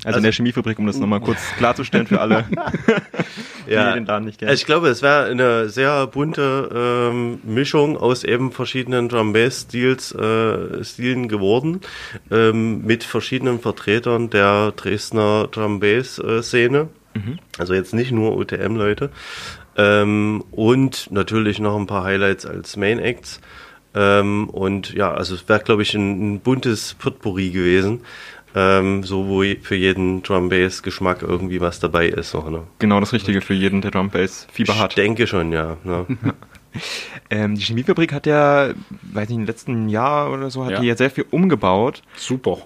Also, in Also- der Chemiefabrik, um das nochmal kurz klarzustellen für alle, die den Laden nicht kennen. Also ich glaube, es wäre eine sehr bunte ähm, Mischung aus eben verschiedenen Drum Bass Stils, äh, Stilen geworden, ähm, mit verschiedenen Vertretern der Dresdner Drum Bass äh, Szene. Also jetzt nicht nur UTM-Leute. Ähm, und natürlich noch ein paar Highlights als Main Acts. Ähm, und ja, also es wäre, glaube ich, ein, ein buntes Potpourri gewesen. Ähm, so wo für jeden Drum Bass Geschmack irgendwie was dabei ist. So, ne? genau das Richtige für jeden, der Drum-Bass Fieber Ich hat. denke schon, ja. Ne? Ähm, die Chemiefabrik hat ja, weiß nicht, im letzten Jahr oder so, hat Ja. die ja sehr viel umgebaut. Super.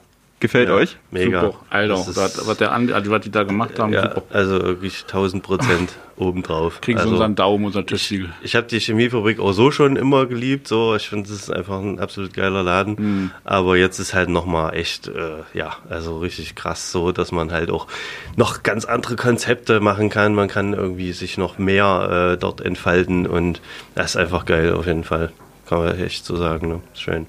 Gefällt Ja, euch? Mega. Super. Alter, Das ist- was, der, also was die da gemacht haben, ja, super. also wirklich 1000 Prozent obendrauf. Kriegen sie also, unseren Daumen, unser Tischsiegel. ich habe die Chemiefabrik auch so schon immer geliebt. So, ich finde, das ist einfach ein absolut geiler Laden. Mhm. Aber jetzt ist halt nochmal echt, äh, ja, also richtig krass so, dass man halt auch noch ganz andere Konzepte machen kann. Man kann irgendwie sich noch mehr äh, dort entfalten und das ist einfach geil auf jeden Fall. Kann man echt so sagen. Ne? Ist schön.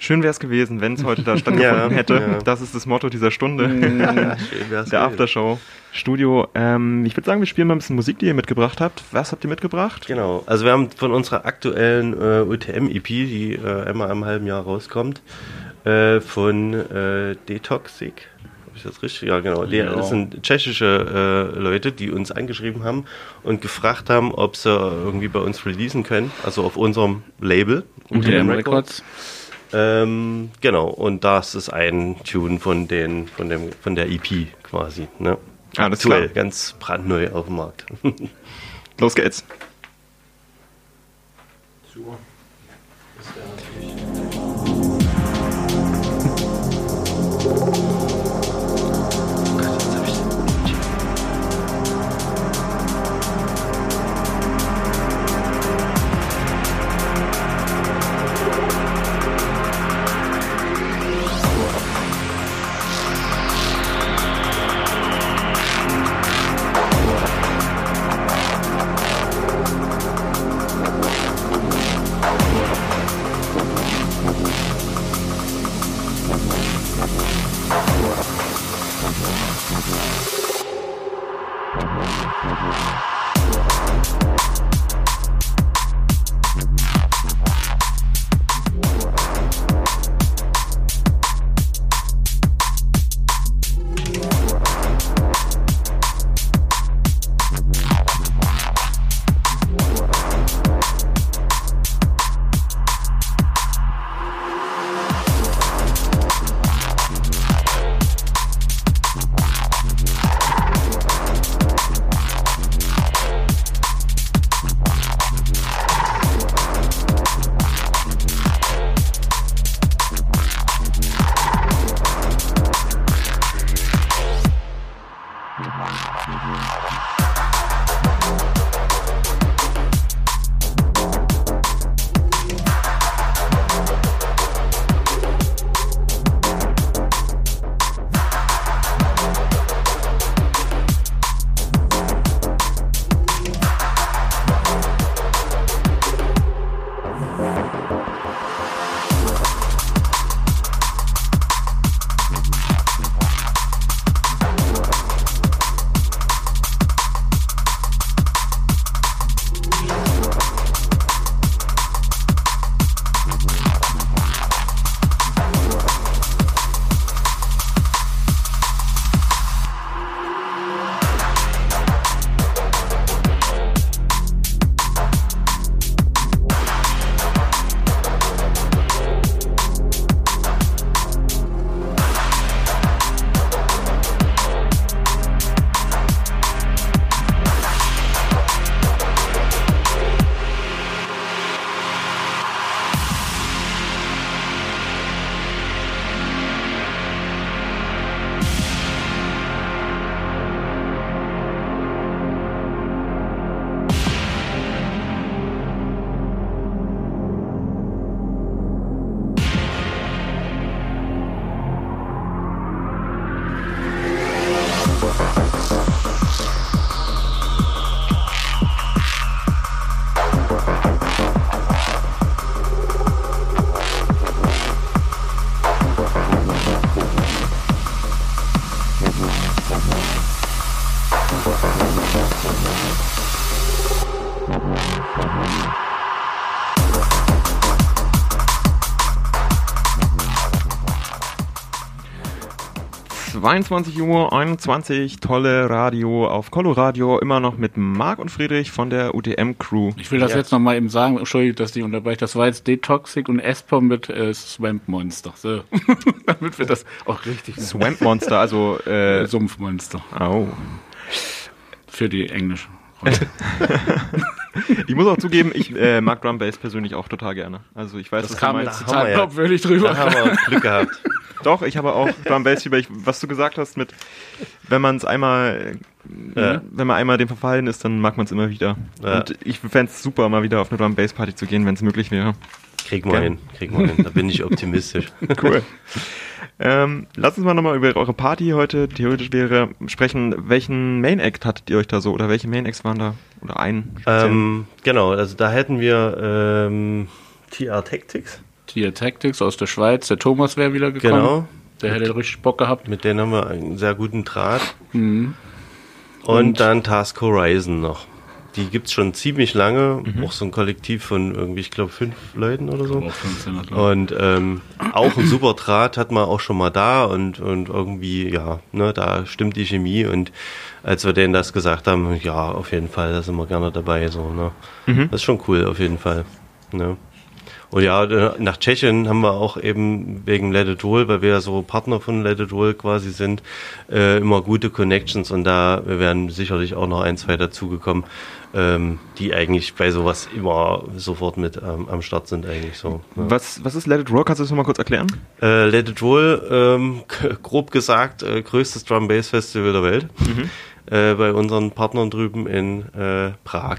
Schön wäre es gewesen, wenn es heute da stattgefunden Ja, hätte. ja. Das ist das Motto dieser Stunde. Schön wär's Der. Aftershow. Studio. Ähm, ich würde sagen, wir spielen mal ein bisschen Musik, die ihr mitgebracht habt. Was habt ihr mitgebracht? Genau, also wir haben von unserer aktuellen äh, UTM-EP, die äh, einmal im halben Jahr rauskommt, äh, von äh, Detoxic. Habe ich das richtig? Ja, genau. Die, Ja. Das sind tschechische äh, Leute, die uns angeschrieben haben und gefragt haben, ob sie irgendwie bei uns releasen können, also auf unserem Label. UTM Records. Ähm, genau, und das ist ein Tune von, den, von, dem, von der EP quasi. Ne? Alles Aktuell, klar. ganz brandneu auf dem Markt. Los geht's. ...22 Uhr 21, tolle Radio auf Coloradio, immer noch mit Marc und Friedrich von der UTM-Crew. Ich will das jetzt noch mal eben sagen, Entschuldigung, dass die unterbreche. Das war jetzt Detoxic und Espom mit äh, Swamp Monster. So. Damit wir das auch richtig Swamp Monster, also... äh, Äh, Sumpfmonster. oh. Für die Englisch. Ich muss auch zugeben, ich äh, mag Drum Bass persönlich auch total gerne. Also ich weiß, Das was kam du jetzt total ja. glaubwürdig drüber. Da haben wir Glück gehabt. Doch, ich habe auch Drum Bass über, ich, was du gesagt hast mit, wenn man es einmal, äh, Ja. wenn man einmal dem verfallen ist, dann mag man es immer wieder. Ja. Und ich fände es super, mal wieder auf eine Drum Bass Party zu gehen, wenn es möglich wäre. Krieg mal Gern. hin, krieg mal hin. Da bin ich optimistisch. Cool. ähm, lasst uns mal nochmal über eure Party heute theoretisch wäre sprechen. Welchen Main Act hattet ihr euch da so oder welche Main Acts waren da? Oder einen? ähm, genau, also da hätten wir ähm, TR Tactics Tier Tactics aus der Schweiz. Der Thomas wäre wieder gekommen. Genau. Der hätte richtig Bock gehabt. Mit denen haben wir einen sehr guten Draht. Mhm. Und, dann Task Horizon noch. Die gibt's schon ziemlich lange. Mhm. Auch so ein Kollektiv von irgendwie, ich glaube, fünf Leuten oder so. Auch 15, glaub ich. Und ähm, auch ein super Draht hat man auch schon mal da und, und irgendwie, ja, ne, da stimmt die Chemie und als wir denen das gesagt haben, ja, auf jeden Fall, da sind wir gerne dabei, so, ne. Das ist schon cool, auf jeden Fall, ne. Und ja, äh, nach Tschechien haben wir auch eben wegen Let It Roll, weil wir ja so Partner von Let It Roll quasi sind, äh, immer gute Connections und da werden sicherlich auch noch ein, zwei dazugekommen, ähm, die eigentlich bei sowas immer sofort mit ähm, am Start sind eigentlich so. ne. Was, was ist Let It Roll? Kannst du das nochmal kurz erklären? Äh, Let It Roll, ähm, grob gesagt, äh, größtes Drum Bass Festival der Welt. Äh, bei unseren Partnern drüben in äh, Prag.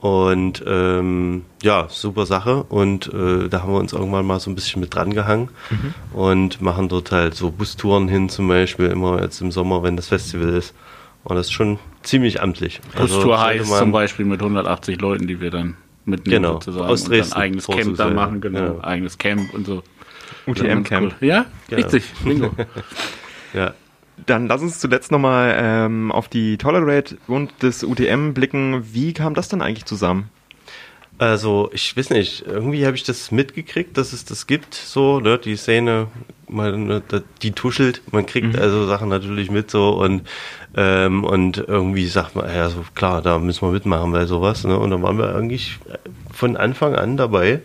Und ähm, ja, super Sache. Und äh, da haben wir uns irgendwann mal so ein bisschen mit dran gehangen und machen dort halt so Bustouren hin, zum Beispiel immer jetzt im Sommer, wenn das Festival ist. Und das ist schon ziemlich amtlich. Also Putztour sollte heißt man- zum Beispiel mit 180 Leuten, die wir dann mitnehmen Genau, sozusagen. aus und dann Dresden, eigenes Camp da machen, genau. Ja. Eigenes Camp und so. UTM-Camp. Cool. Ja, Genau. richtig. Bingo. Ja, Dann lass uns zuletzt nochmal ähm, auf die Tolerate und das UTM blicken. Wie kam das denn eigentlich zusammen? Also, ich weiß nicht, irgendwie habe ich das mitgekriegt, dass es das gibt, so, ne, die Szene, man, ne, die tuschelt, man kriegt also Sachen natürlich mit, so, und, ähm, und irgendwie sagt man, ja, so, klar, da müssen wir mitmachen bei sowas, ne, und dann waren wir eigentlich von Anfang an dabei,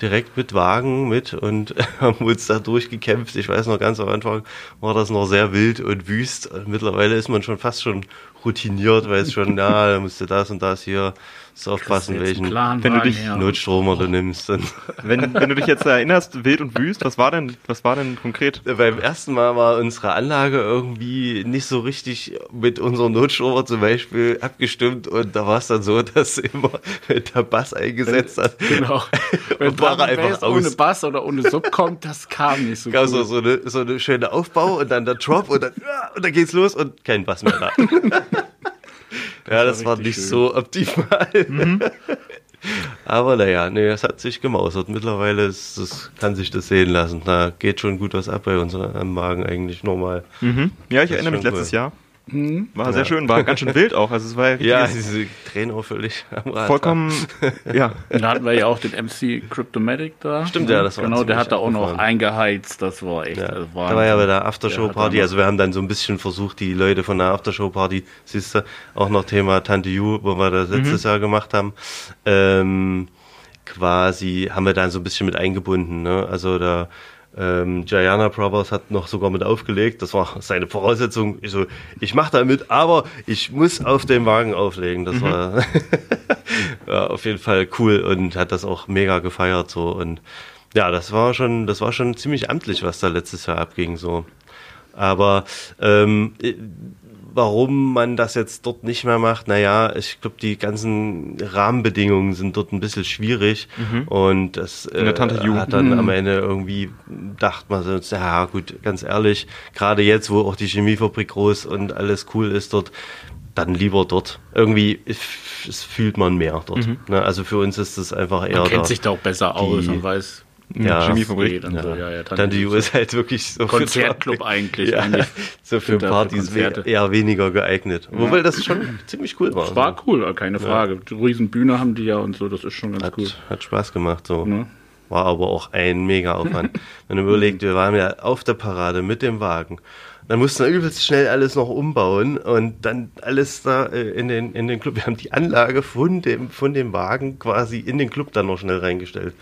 direkt mit Wagen mit und haben uns da durchgekämpft. Ich weiß noch, ganz am Anfang war das noch sehr wild und wüst. Und mittlerweile ist man schon fast schon routiniert, weiß schon, ja, da musst du das und das hier, musst du aufpassen, welchen Plan Wenn du dich ja. Notstromer du nimmst. Und Wenn, wenn du dich jetzt erinnerst, wild und wüst, was war denn, was war denn konkret? beim ersten Mal war unsere Anlage irgendwie nicht so richtig mit unserem Notstromer zum Beispiel abgestimmt und da war es dann so, dass immer der Bass eingesetzt hat, Genau. Wenn Und war einfach Bass ohne aus. Bass oder ohne Sub kommt, das kam nicht so gab gut. so, so, eine, so eine schöne Aufbau und dann der Drop und dann, und dann geht's los und kein Bass mehr da. Ja, das war richtig nicht schön. so optimal. Aber naja, nee, es hat sich gemausert. Mittlerweile ist, das, kann sich das sehen lassen. Da geht schon gut was ab bei uns am Wagen eigentlich normal. Mhm. Ja, ich Das erinnere mich letztes cool. Jahr. War sehr schön, war ganz schön wild auch. Also es war ja, Ja, völlig am Rad. vollkommen, ja. Da hatten wir ja auch den MC Cryptomatic da. Stimmt, ja, das war Genau, der hat da auch noch eingeheizt. Das war echt. Ja. also Da war ja bei der Aftershow-Party, Ja, also wir haben dann so ein bisschen versucht, die Leute von der Aftershow-Party, siehst du, auch noch Thema Tante Ju, wo wir das letztes Jahr gemacht haben, ähm, quasi haben wir dann so ein bisschen mit eingebunden. Ne? Also da ähm, Gianna Brothers hat noch sogar mit aufgelegt, das war seine Voraussetzung. Ich so, ich mache da mit, aber ich muss auf dem Wagen auflegen. Das war ja, auf jeden Fall cool und hat das auch mega gefeiert so und ja, das war schon, das war schon ziemlich amtlich, was da letztes Jahr abging so. Aber ähm, äh, warum man das jetzt dort nicht mehr macht, naja, ich glaube, die ganzen Rahmenbedingungen sind dort ein bisschen schwierig und das äh, hat dann am Ende irgendwie, dachte man so, ja gut, ganz ehrlich, gerade jetzt, wo auch die Chemiefabrik groß und alles cool ist dort, dann lieber dort. Irgendwie, es fühlt man mehr dort. Ne? Also für uns ist das einfach eher Man kennt da. sich da auch besser aus und weiß, ja, Chemiefabrik. geht und ja. so. Ja, ja, Tante Ju ist halt wirklich so für Konzertclub eigentlich. ja, eigentlich. so für für Partys Konzerte. eher weniger geeignet. Wobei das schon ziemlich cool war. War cool, keine Frage. Die riesen Bühne haben die ja und so, das ist schon ganz hat, cool. hat Spaß gemacht so. Ne? War aber auch ein mega Aufwand. Wenn man überlegt, wir waren ja auf der Parade mit dem Wagen. Dann mussten wir übelst schnell alles noch umbauen und dann alles da äh, in den, in den Club. Wir haben die Anlage von dem, von dem Wagen quasi in den Club dann noch schnell reingestellt.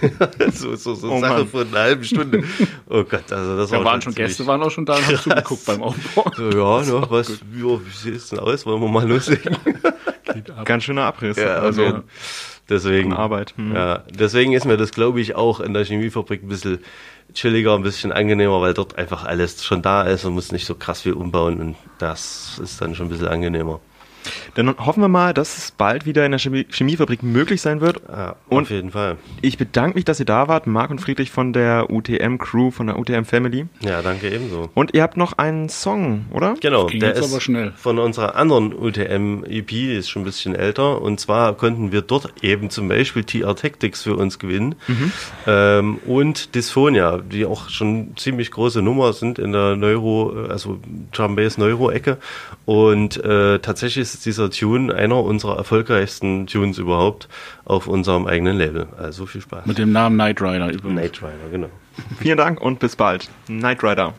so so, so Oh Sache Mann. von einer halben Stunde. Oh Gott, also das Da war waren schon Gäste, waren auch schon da und haben zugeguckt beim Aufbau. So, ja, ne, was, ja, wie sieht es denn aus? Wollen wir mal loslegen? Ganz schöner Abriss. Ja, also also deswegen. Arbeit. Hm. Ja, deswegen ist mir das, glaube ich, auch in der Chemiefabrik ein bisschen chilliger, ein bisschen angenehmer, weil dort einfach alles schon da ist und muss nicht so krass viel umbauen und das ist dann schon ein bisschen angenehmer. Dann hoffen wir mal, dass es bald wieder in der Chemie Chemiefabrik möglich sein wird. Ja, Und auf jeden Fall. ich bedanke mich, dass ihr da wart, Marc und Friedrich von der UTM-Crew, von der UTM-Family. Ja, danke ebenso. Und ihr habt noch einen Song, oder? Genau, ging der jetzt ist aber schnell. von unserer anderen UTM-EP, die ist schon ein bisschen älter. Und zwar konnten wir dort eben zum Beispiel TR Tactics für uns gewinnen. Ähm, und Dysphonia, die auch schon ziemlich große Nummer sind in der Neuro, also Drum Bass Neuro-Ecke. Und äh, tatsächlich ist dieser Tune einer unserer erfolgreichsten Tunes überhaupt auf unserem eigenen Label. Also viel Spaß. Mit dem Namen Knight Rider übrigens. Night Rider, genau. Vielen Dank und bis bald. Knight Rider.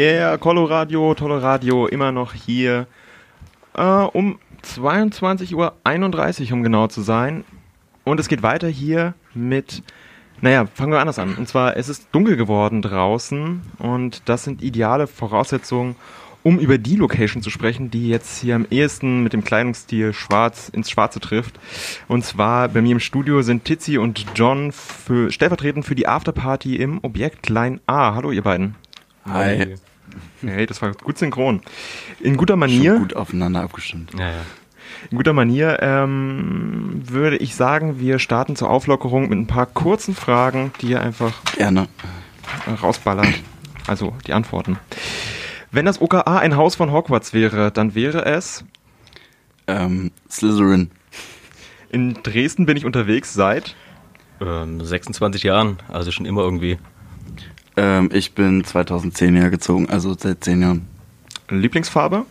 Yeah, Coloradio, Toloradio, immer noch hier. Äh, um 22.31 Uhr, um genau zu sein. Und es geht weiter hier mit, naja, fangen wir anders an. Und zwar, es ist dunkel geworden draußen und das sind ideale Voraussetzungen, um über die Location zu sprechen, die jetzt hier am ehesten mit dem Kleidungsstil schwarz ins Schwarze trifft. Und zwar bei mir im Studio sind Tizi und John für, stellvertretend für die Afterparty im Objekt Klein A. Hallo, ihr beiden. Hi. Hey, das war gut synchron. In guter Manier. Schon gut aufeinander abgestimmt. Ja, ja. In guter Manier ähm, würde ich sagen, wir starten zur Auflockerung mit ein paar kurzen Fragen, die ihr einfach Gerne. rausballert. Also die Antworten. Wenn das OKA ein Haus von Hogwarts wäre, dann wäre es. Ähm, Slytherin. In Dresden bin ich unterwegs seit. Ähm, 26 Jahren, also schon immer irgendwie. Ähm, ich bin 2010 hergezogen, also seit 10 Jahren. Lieblingsfarbe?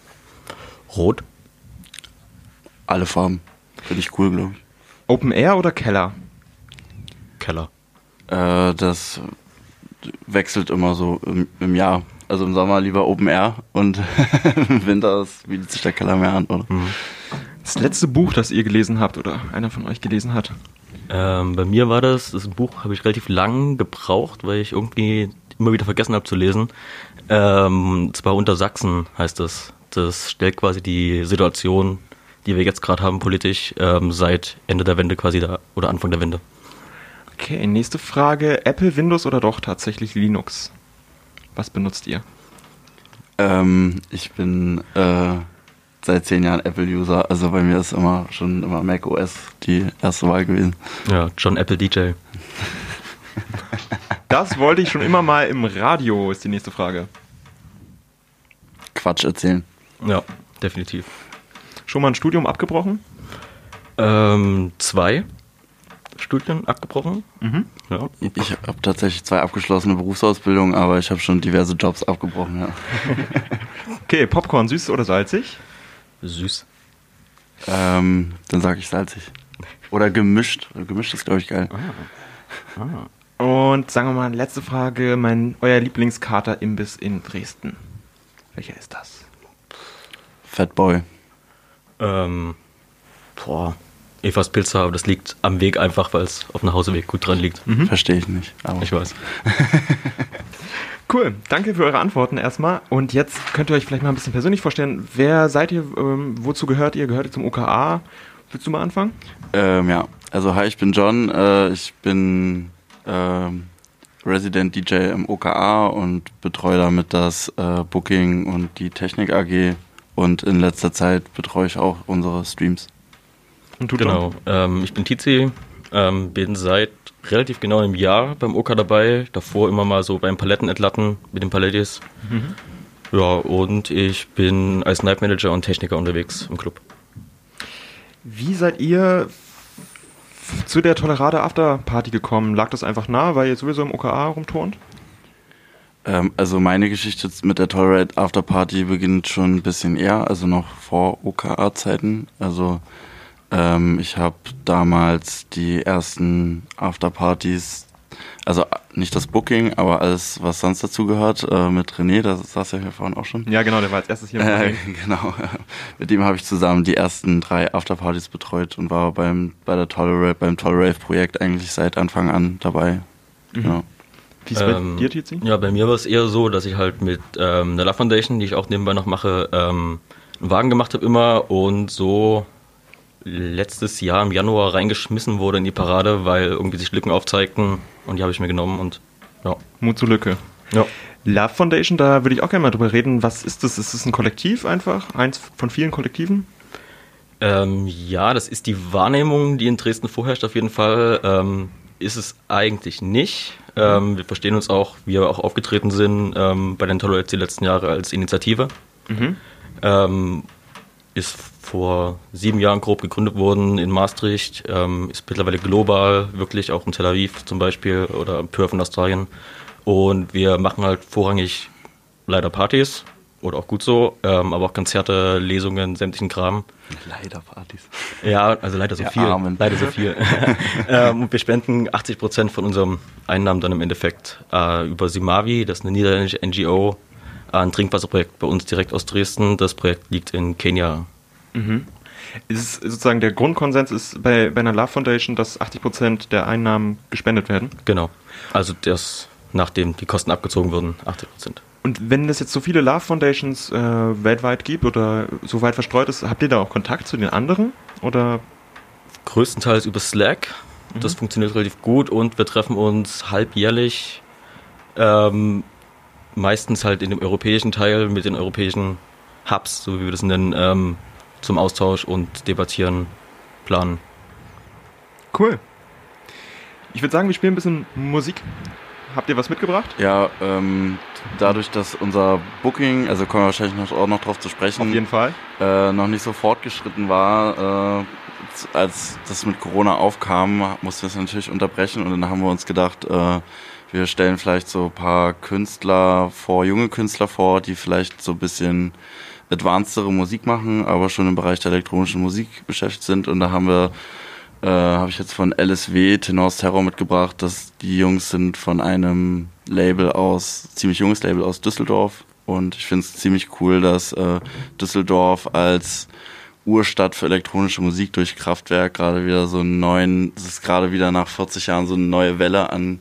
Rot. Alle Farben. Finde ich cool, glaube ich. Open Air oder Keller? Keller. Äh, das wechselt immer so im, im Jahr. Also im Sommer lieber Open Air und im Winter ist- bietet sich der Keller mehr an, oder? Das letzte Buch, das ihr gelesen habt oder einer von euch gelesen hat. Ähm, bei mir war das, das Buch habe ich relativ lang gebraucht, weil ich irgendwie immer wieder vergessen habe zu lesen. Ähm, zwar unter Sachsen heißt das. Das stellt quasi die Situation, die wir jetzt gerade haben politisch, ähm, seit Ende der Wende quasi da oder Anfang der Wende. Okay, nächste Frage. Apple, Windows oder doch tatsächlich Linux? Was benutzt ihr? Ähm, ich bin äh, seit 10 Jahren Apple-User, also bei mir ist immer schon immer Mac OS die erste Wahl gewesen. Ja, John Apple DJ. Das wollte ich schon immer mal im Radio, ist die nächste Frage. Quatsch erzählen. Ja, definitiv. Schon mal ein Studium abgebrochen? Ähm, zwei Studien abgebrochen. Mhm. Ja. Ich habe tatsächlich zwei abgeschlossene Berufsausbildungen, aber ich habe schon diverse Jobs abgebrochen, ja. Okay, Popcorn, süß oder salzig? Süß. ähm, dann sage ich salzig. Oder gemischt. Gemischt ist, glaube ich, geil. Und sagen wir mal, letzte Frage, mein, euer Lieblingskater-Imbiss in Dresden. Welcher ist das? Fatboy. Ähm, boah, Evas Pizza, aber das liegt am Weg einfach, weil es auf dem Hauseweg gut dran liegt. Verstehe ich nicht. Aber Ich weiß. Cool, danke für eure Antworten erstmal. Und jetzt könnt ihr euch vielleicht mal ein bisschen persönlich vorstellen. Wer seid ihr? Ähm, wozu gehört ihr? Gehört ihr zum OKA? Willst du mal anfangen? Ähm, ja, also hi, ich bin John. Äh, ich bin ähm, Resident DJ im OKA und betreue damit das äh, Booking und die Technik AG. Und in letzter Zeit betreue ich auch unsere Streams. Und du, Genau. Ähm, ich bin Tizi, ähm, bin seit relativ genau einem Jahr beim OK dabei. Davor immer mal so beim Palettenentlatten mit den Palettis. Ja, und ich bin als Night Manager und Techniker unterwegs im Club. Wie seid ihr zu der Tolerade Afterparty gekommen? Lag das einfach nah, weil ihr sowieso im OKA rumturnt? Ähm, also meine Geschichte mit der Tolerate After Party beginnt schon ein bisschen eher, also noch vor OKA-Zeiten. Also ähm, ich habe damals die ersten Afterpartys, also nicht das Booking, aber alles, was sonst dazu gehört, äh, mit René, da saß ja hier vorhin auch schon. Ja, genau, der war als erstes hier. im Äh, genau. Mit dem habe ich zusammen die ersten drei Afterpartys betreut und war beim bei der Tolerate, beim Tolerate Projekt eigentlich seit Anfang an dabei. Genau. Wie ist es Ähm, bei dir, Tizi? Ja, bei mir war es eher so, dass ich halt mit ähm, der Love Foundation, die ich auch nebenbei noch mache, ähm, einen Wagen gemacht habe immer und so letztes Jahr im Januar reingeschmissen wurde in die Parade, weil irgendwie sich Lücken aufzeigten und die habe ich mir genommen und ja. Mut zur Lücke. Ja. Love Foundation, da würde ich auch gerne mal drüber reden. Was ist das? Ist es ein Kollektiv einfach? Eins von vielen Kollektiven? Ähm, ja, das ist die Wahrnehmung, die in Dresden vorherrscht auf jeden Fall. Ähm, ist es eigentlich nicht. Ähm, wir verstehen uns auch, wie wir auch aufgetreten sind ähm, bei den Toleranz die letzten Jahre als Initiative. Ähm, ist vor sieben Jahren grob gegründet worden in Maastricht, ähm, ist mittlerweile global, wirklich auch in Tel Aviv zum Beispiel oder Perth in Australien. Und wir machen halt vorrangig leider Partys oder auch gut so, ähm, aber auch Konzerte, Lesungen, sämtlichen Kram. Leider Partys. Ja, also leider so Der viel. Armen. Leider so viel. ähm, und wir spenden 80 Prozent von unserem Einnahmen dann im Endeffekt äh, über Simavi, das ist eine niederländische NGO, ein Trinkwasserprojekt bei uns direkt aus Dresden. Das Projekt liegt in Kenia. Ist es sozusagen der Grundkonsens ist bei, bei einer Love Foundation, dass 80% der Einnahmen gespendet werden? Genau. Also das, nachdem die Kosten abgezogen wurden, 80 Prozent. Und wenn es jetzt so viele Love Foundations äh, weltweit gibt oder so weit verstreut ist, habt ihr da auch Kontakt zu den anderen? Oder Größtenteils über Slack. Das funktioniert relativ gut und wir treffen uns halbjährlich. Ähm, meistens halt in dem europäischen Teil mit den europäischen Hubs, so wie wir das nennen, ähm, zum Austausch und Debattieren planen. Cool. Ich würde sagen, wir spielen ein bisschen Musik. Habt ihr was mitgebracht? Ja, ähm, dadurch, dass unser Booking, also kommen wir wahrscheinlich noch, auch noch drauf zu sprechen, Auf jeden Fall. äh, noch nicht so fortgeschritten war, äh, als das mit Corona aufkam, mussten wir es natürlich unterbrechen und dann haben wir uns gedacht, äh, wir stellen vielleicht so ein paar Künstler vor, junge Künstler vor, die vielleicht so ein bisschen advancedere Musik machen, aber schon im Bereich der elektronischen Musik beschäftigt sind und da haben wir äh, habe ich jetzt von LSW Tenors Terror mitgebracht. Das, die Jungs sind von einem Label aus, ziemlich junges Label aus Düsseldorf. Und ich finde es ziemlich cool, dass äh, Düsseldorf als Urstadt für elektronische Musik durch Kraftwerk gerade wieder so einen neuen, es ist gerade wieder nach 40 Jahren so eine neue Welle an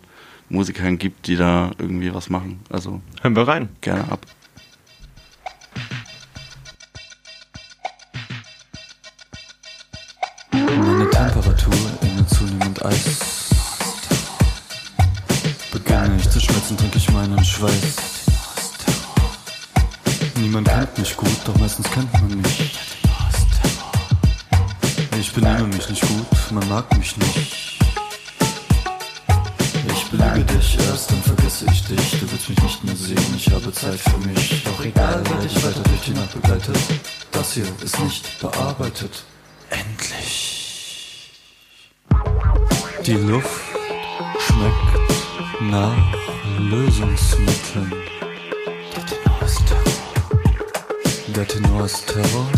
Musikern gibt, die da irgendwie was machen. Also Hören wir rein. gerne ab. Meine Temperatur innen zunehmend Eis. Beginne ich zu schmelzen, trinke ich meinen Schweiß. Niemand kennt mich gut, doch meistens kennt man mich. Ich benehme mich nicht gut, man mag mich nicht. Ich belüge dich erst, dann vergesse ich dich. Du willst mich nicht mehr sehen, ich habe Zeit für mich. Doch egal, wer dich weiter durch die Nacht begleitet. Das hier ist nicht bearbeitet. Endlich. Die Luft schmeckt nach Lösungsmitteln. Der Tenor ist Terror. Der Tenor ist Terror.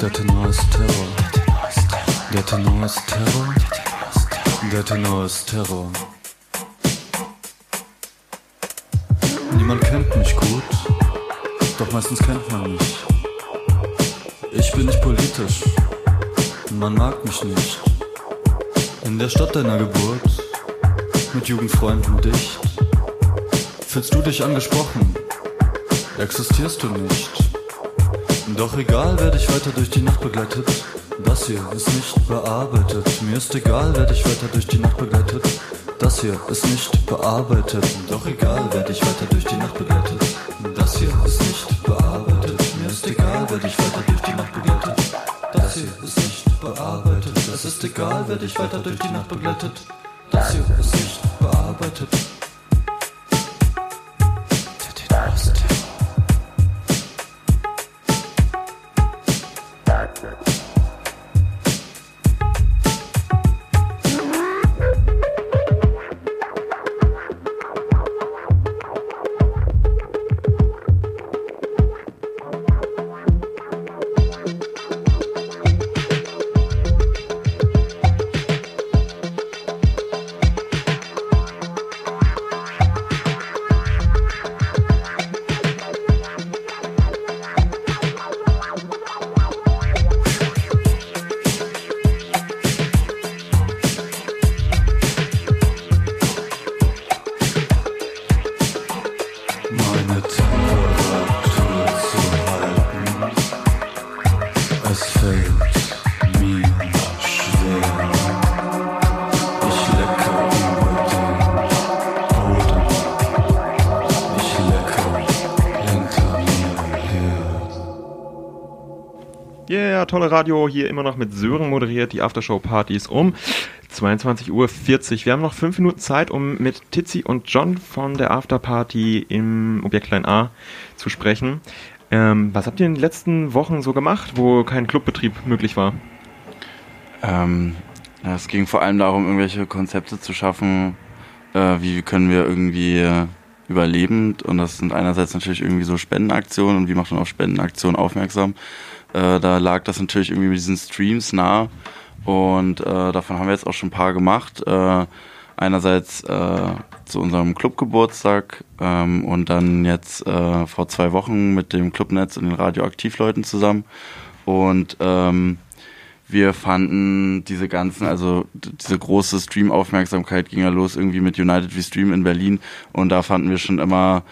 Der Tenor ist Terror. Der Tenor ist Terror. Niemand kennt mich gut, doch meistens kennt man mich. Ich bin nicht politisch, man mag mich nicht. In der Stadt deiner Geburt, mit Jugendfreunden dicht, fühlst du dich angesprochen, existierst du nicht. Doch egal, wer dich weiter durch die Nacht begleitet, das hier ist nicht bearbeitet. Mir ist egal, wer dich weiter durch die Nacht begleitet, das hier ist nicht bearbeitet. Doch egal, wer dich weiter durch die Nacht begleitet, das hier ist nicht bearbeitet. Mir ist egal, wer dich weiter durch die Nacht begleitet, das hier ist nicht bearbeitet. Es ist egal, wer dich weiter durch die Nacht begleitet, das hier ist nicht bearbeitet. Tolle Radio. Hier immer noch mit Sören moderiert die Aftershow-Partys um 22.40 Uhr. Wir haben noch fünf Minuten Zeit, um mit Tizi und John von der Afterparty im Objekt Klein A zu sprechen. Ähm, was habt ihr in den letzten Wochen so gemacht, wo kein Clubbetrieb möglich war? Ähm, es ging vor allem darum, irgendwelche Konzepte zu schaffen, äh, wie können wir irgendwie äh, überleben. Und das sind einerseits natürlich irgendwie so Spendenaktionen und wie macht man auf Spendenaktionen aufmerksam. Äh, da lag das natürlich irgendwie mit diesen Streams nah. Und äh, davon haben wir jetzt auch schon ein paar gemacht. Äh, einerseits äh, zu unserem Clubgeburtstag ähm, und dann jetzt äh, vor zwei Wochen mit dem Clubnetz und den Radioaktivleuten zusammen. Und ähm, wir fanden diese ganzen, also diese große Stream-Aufmerksamkeit ging ja los irgendwie mit United We Stream in Berlin und da fanden wir schon immer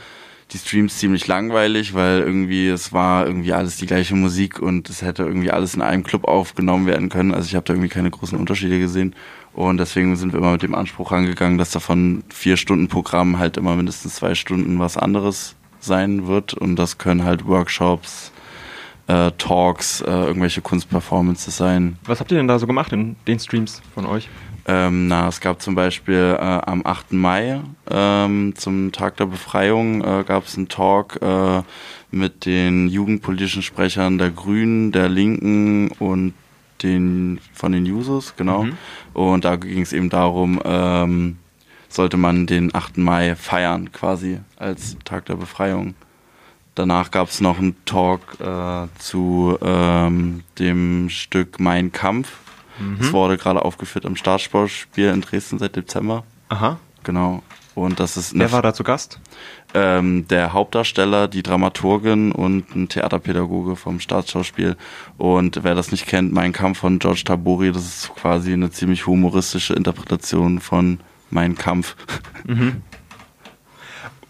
die Streams ziemlich langweilig, weil irgendwie es war irgendwie alles die gleiche Musik und es hätte irgendwie alles in einem Club aufgenommen werden können. Also ich habe da irgendwie keine großen Unterschiede gesehen und deswegen sind wir immer mit dem Anspruch rangegangen, dass davon vier Stunden Programm halt immer mindestens zwei Stunden was anderes sein wird und das können halt Workshops, äh, Talks, äh, irgendwelche Kunstperformances sein. Was habt ihr denn da so gemacht in den Streams von euch? Ähm, na, es gab zum Beispiel äh, am 8. Mai ähm, zum Tag der Befreiung äh, gab es einen Talk äh, mit den jugendpolitischen Sprechern der Grünen, der Linken und den von den Jusos, genau. Mhm. Und da ging es eben darum, ähm, sollte man den 8. Mai feiern, quasi als Tag der Befreiung. Danach gab es noch einen Talk äh, zu ähm, dem Stück Mein Kampf. Mhm. Es wurde gerade aufgeführt am Staatssportspiel in Dresden seit Dezember. Aha. Genau. Und das ist Wer war da zu Gast? ähm, der Hauptdarsteller, die Dramaturgin und ein Theaterpädagoge vom Staatsschauspiel. Und wer das nicht kennt, Mein Kampf von George Tabori, das ist quasi eine ziemlich humoristische Interpretation von Mein Kampf. Mhm.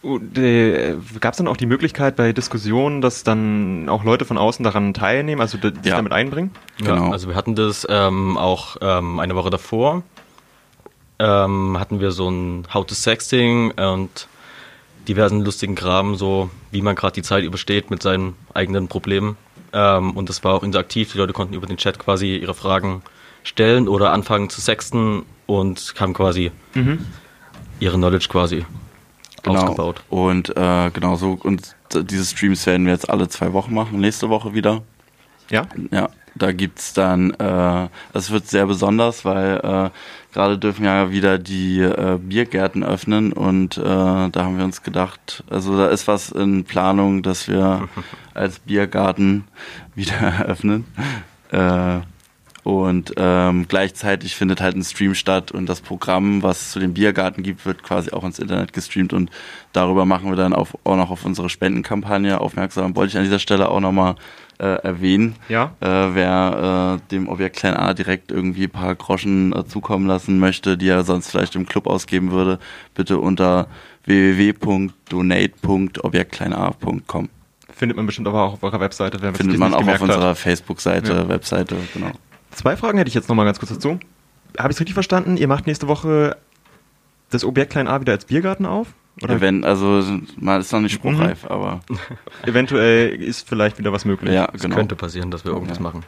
Äh, Gab es dann auch die Möglichkeit bei Diskussionen, dass dann auch Leute von außen daran teilnehmen, also die sich Ja. damit einbringen? Genau. Ja, also wir hatten das ähm, auch ähm, eine Woche davor. Ähm, hatten wir so ein How to Sexting und diversen lustigen Kram, so wie man gerade die Zeit übersteht mit seinen eigenen Problemen. Ähm, und das war auch interaktiv. Die Leute konnten über den Chat quasi ihre Fragen stellen oder anfangen zu sexten und haben quasi Mhm. ihre Knowledge quasi Genau. ausgebaut. Und äh, genau so. Und diese Streams werden wir jetzt alle zwei Wochen machen. Nächste Woche wieder. Ja? Ja, da gibt's dann, äh, das wird sehr besonders, weil äh, gerade dürfen ja wieder die äh, Biergärten öffnen und äh, da haben wir uns gedacht, also da ist was in Planung, dass wir als Biergarten wieder eröffnen. Äh, und ähm, gleichzeitig findet halt ein Stream statt und das Programm, was es zu dem Biergarten gibt, wird quasi auch ins Internet gestreamt und darüber machen wir dann auf, auch noch auf unsere Spendenkampagne aufmerksam. Wollte ich an dieser Stelle auch nochmal äh, erwähnen. Ja. Äh, wer äh, dem Objekt Klein A direkt irgendwie ein paar Groschen äh, zukommen lassen möchte, die er sonst vielleicht im Club ausgeben würde, bitte unter www.donate.objektkleina.com. Findet man bestimmt aber auch auf eurer Webseite. Wer Findet man auch auf unserer Facebook-Seite, Ja. Webseite, genau. Zwei Fragen hätte ich jetzt nochmal ganz kurz dazu. Habe ich es richtig verstanden? Ihr macht nächste Woche das Objekt Klein A wieder als Biergarten auf? Oder Wenn, also mal ist noch nicht Mhm. spruchreif, aber eventuell ist vielleicht wieder was möglich? ja, Es genau. könnte passieren, dass wir irgendwas Ja. machen.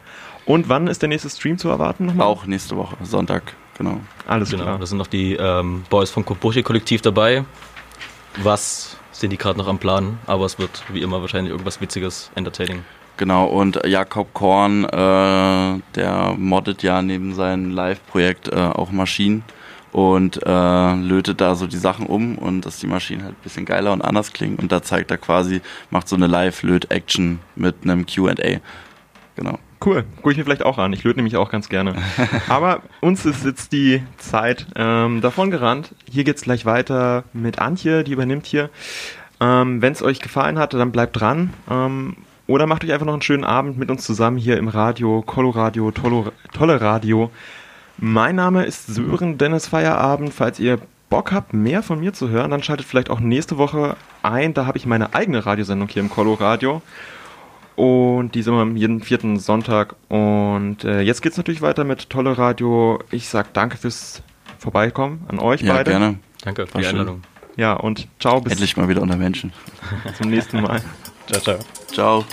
Und wann ist der nächste Stream zu erwarten nochmal? Auch nächste Woche, Sonntag, genau. Alles Genau, klar. da sind noch die ähm, Boys vom Kobushi-Kollektiv dabei. Was sind die gerade noch am Plan? Aber es wird wie immer wahrscheinlich irgendwas Witziges, Entertaining. Genau, und Jakob Korn, äh, der moddet ja neben seinem Live-Projekt äh, auch Maschinen und äh, lötet da so die Sachen um und dass die Maschinen halt ein bisschen geiler und anders klingen. Und da zeigt er quasi, macht so eine Live-Löt-Action mit einem QA. Genau. Cool, gucke ich mir vielleicht auch an. Ich löte nämlich auch ganz gerne. Aber uns ist jetzt die Zeit ähm, davon gerannt. Hier geht's gleich weiter mit Antje, die übernimmt hier. Ähm, Wenn es euch gefallen hat, dann bleibt dran. Ähm, oder macht euch einfach noch einen schönen Abend mit uns zusammen hier im Radio, Coloradio, Tollo, Tolle Radio. Mein Name ist Sören Dennis Feierabend. Falls ihr Bock habt, mehr von mir zu hören, dann schaltet vielleicht auch nächste Woche ein. Da habe ich meine eigene Radiosendung hier im Coloradio. Und die ist immer jeden vierten Sonntag. Und äh, jetzt geht's natürlich weiter mit Tolle Radio. Ich sag danke fürs Vorbeikommen an euch Ja, beide. gerne. Danke für die. Einladung. Ja, und ciao, bis Endlich mal wieder unter Menschen. zum nächsten Mal. Ciao, ciao. Ciao.